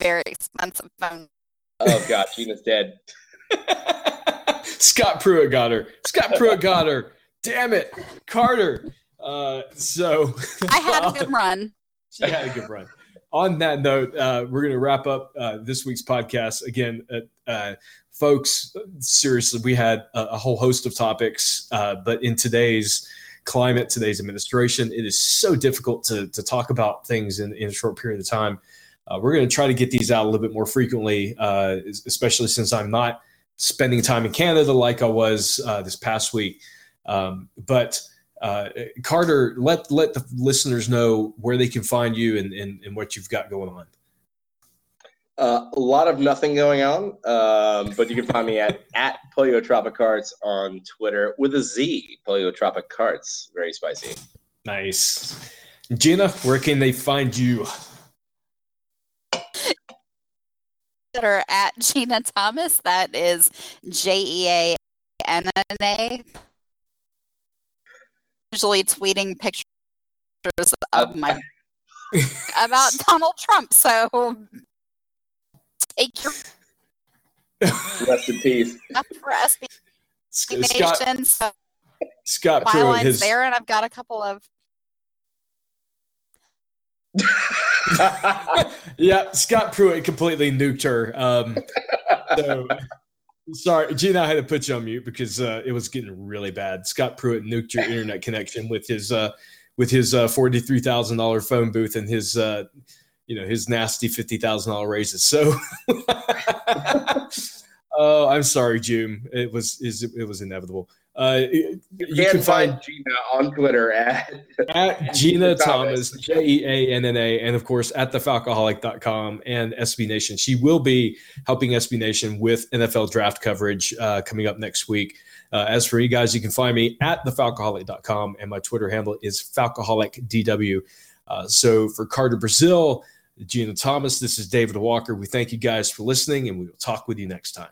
very expensive phone. Oh God, Jeanna's dead. *laughs* Scott Pruitt got her. Scott Pruitt got her. Damn it, Carter. Uh, so I had a good *laughs* run. She had a good run. On that note, uh, we're going to wrap up uh, this week's podcast. Again, uh, uh, folks, seriously, we had a, a whole host of topics, uh, but in today's climate, today's administration, it is so difficult to, to talk about things in, in a short period of time. we're going to try to get these out a little bit more frequently, especially since I'm not spending time in Canada like I was uh, this past week. Um, but uh, Carter, let let the listeners know where they can find you and, and, and what you've got going on. Uh, a lot of nothing going on, um, but you can find me at *laughs* at Poliotropic Carts on Twitter with a Z. Poliotropic Carts, very spicy. Nice. Jeanna, where can they find you? Twitter at *laughs* Jeanna Thomas. That is J E A N N A. Usually tweeting pictures of my *laughs* about Donald Trump. So take your rest in peace. For SB Scott, Nation. So Scott Pruitt has there, and I've got a couple of *laughs* yeah, Scott Pruitt completely nuked her. Um, so sorry, Jeanna, I had to put you on mute because uh, it was getting really bad. Scott Pruitt nuked your internet connection with his uh, with his uh, forty three thousand dollar phone booth and his uh, you know his nasty fifty thousand dollar raises. So. *laughs* Oh, I'm sorry, June. It was it was inevitable. Uh, you, you can find Jeanna on Twitter at, at *laughs* Jeanna Thomas, J E A N N A, and of course at thefalcoholic.com and SB Nation. She will be helping SB Nation with NFL draft coverage uh, coming up next week. Uh, as for you guys, you can find me at thefalcoholic.com, and my Twitter handle is falcoholicdw. Uh, so for Carter Brazil, Jeanna Thomas, this is David Walker. We thank you guys for listening, and we will talk with you next time.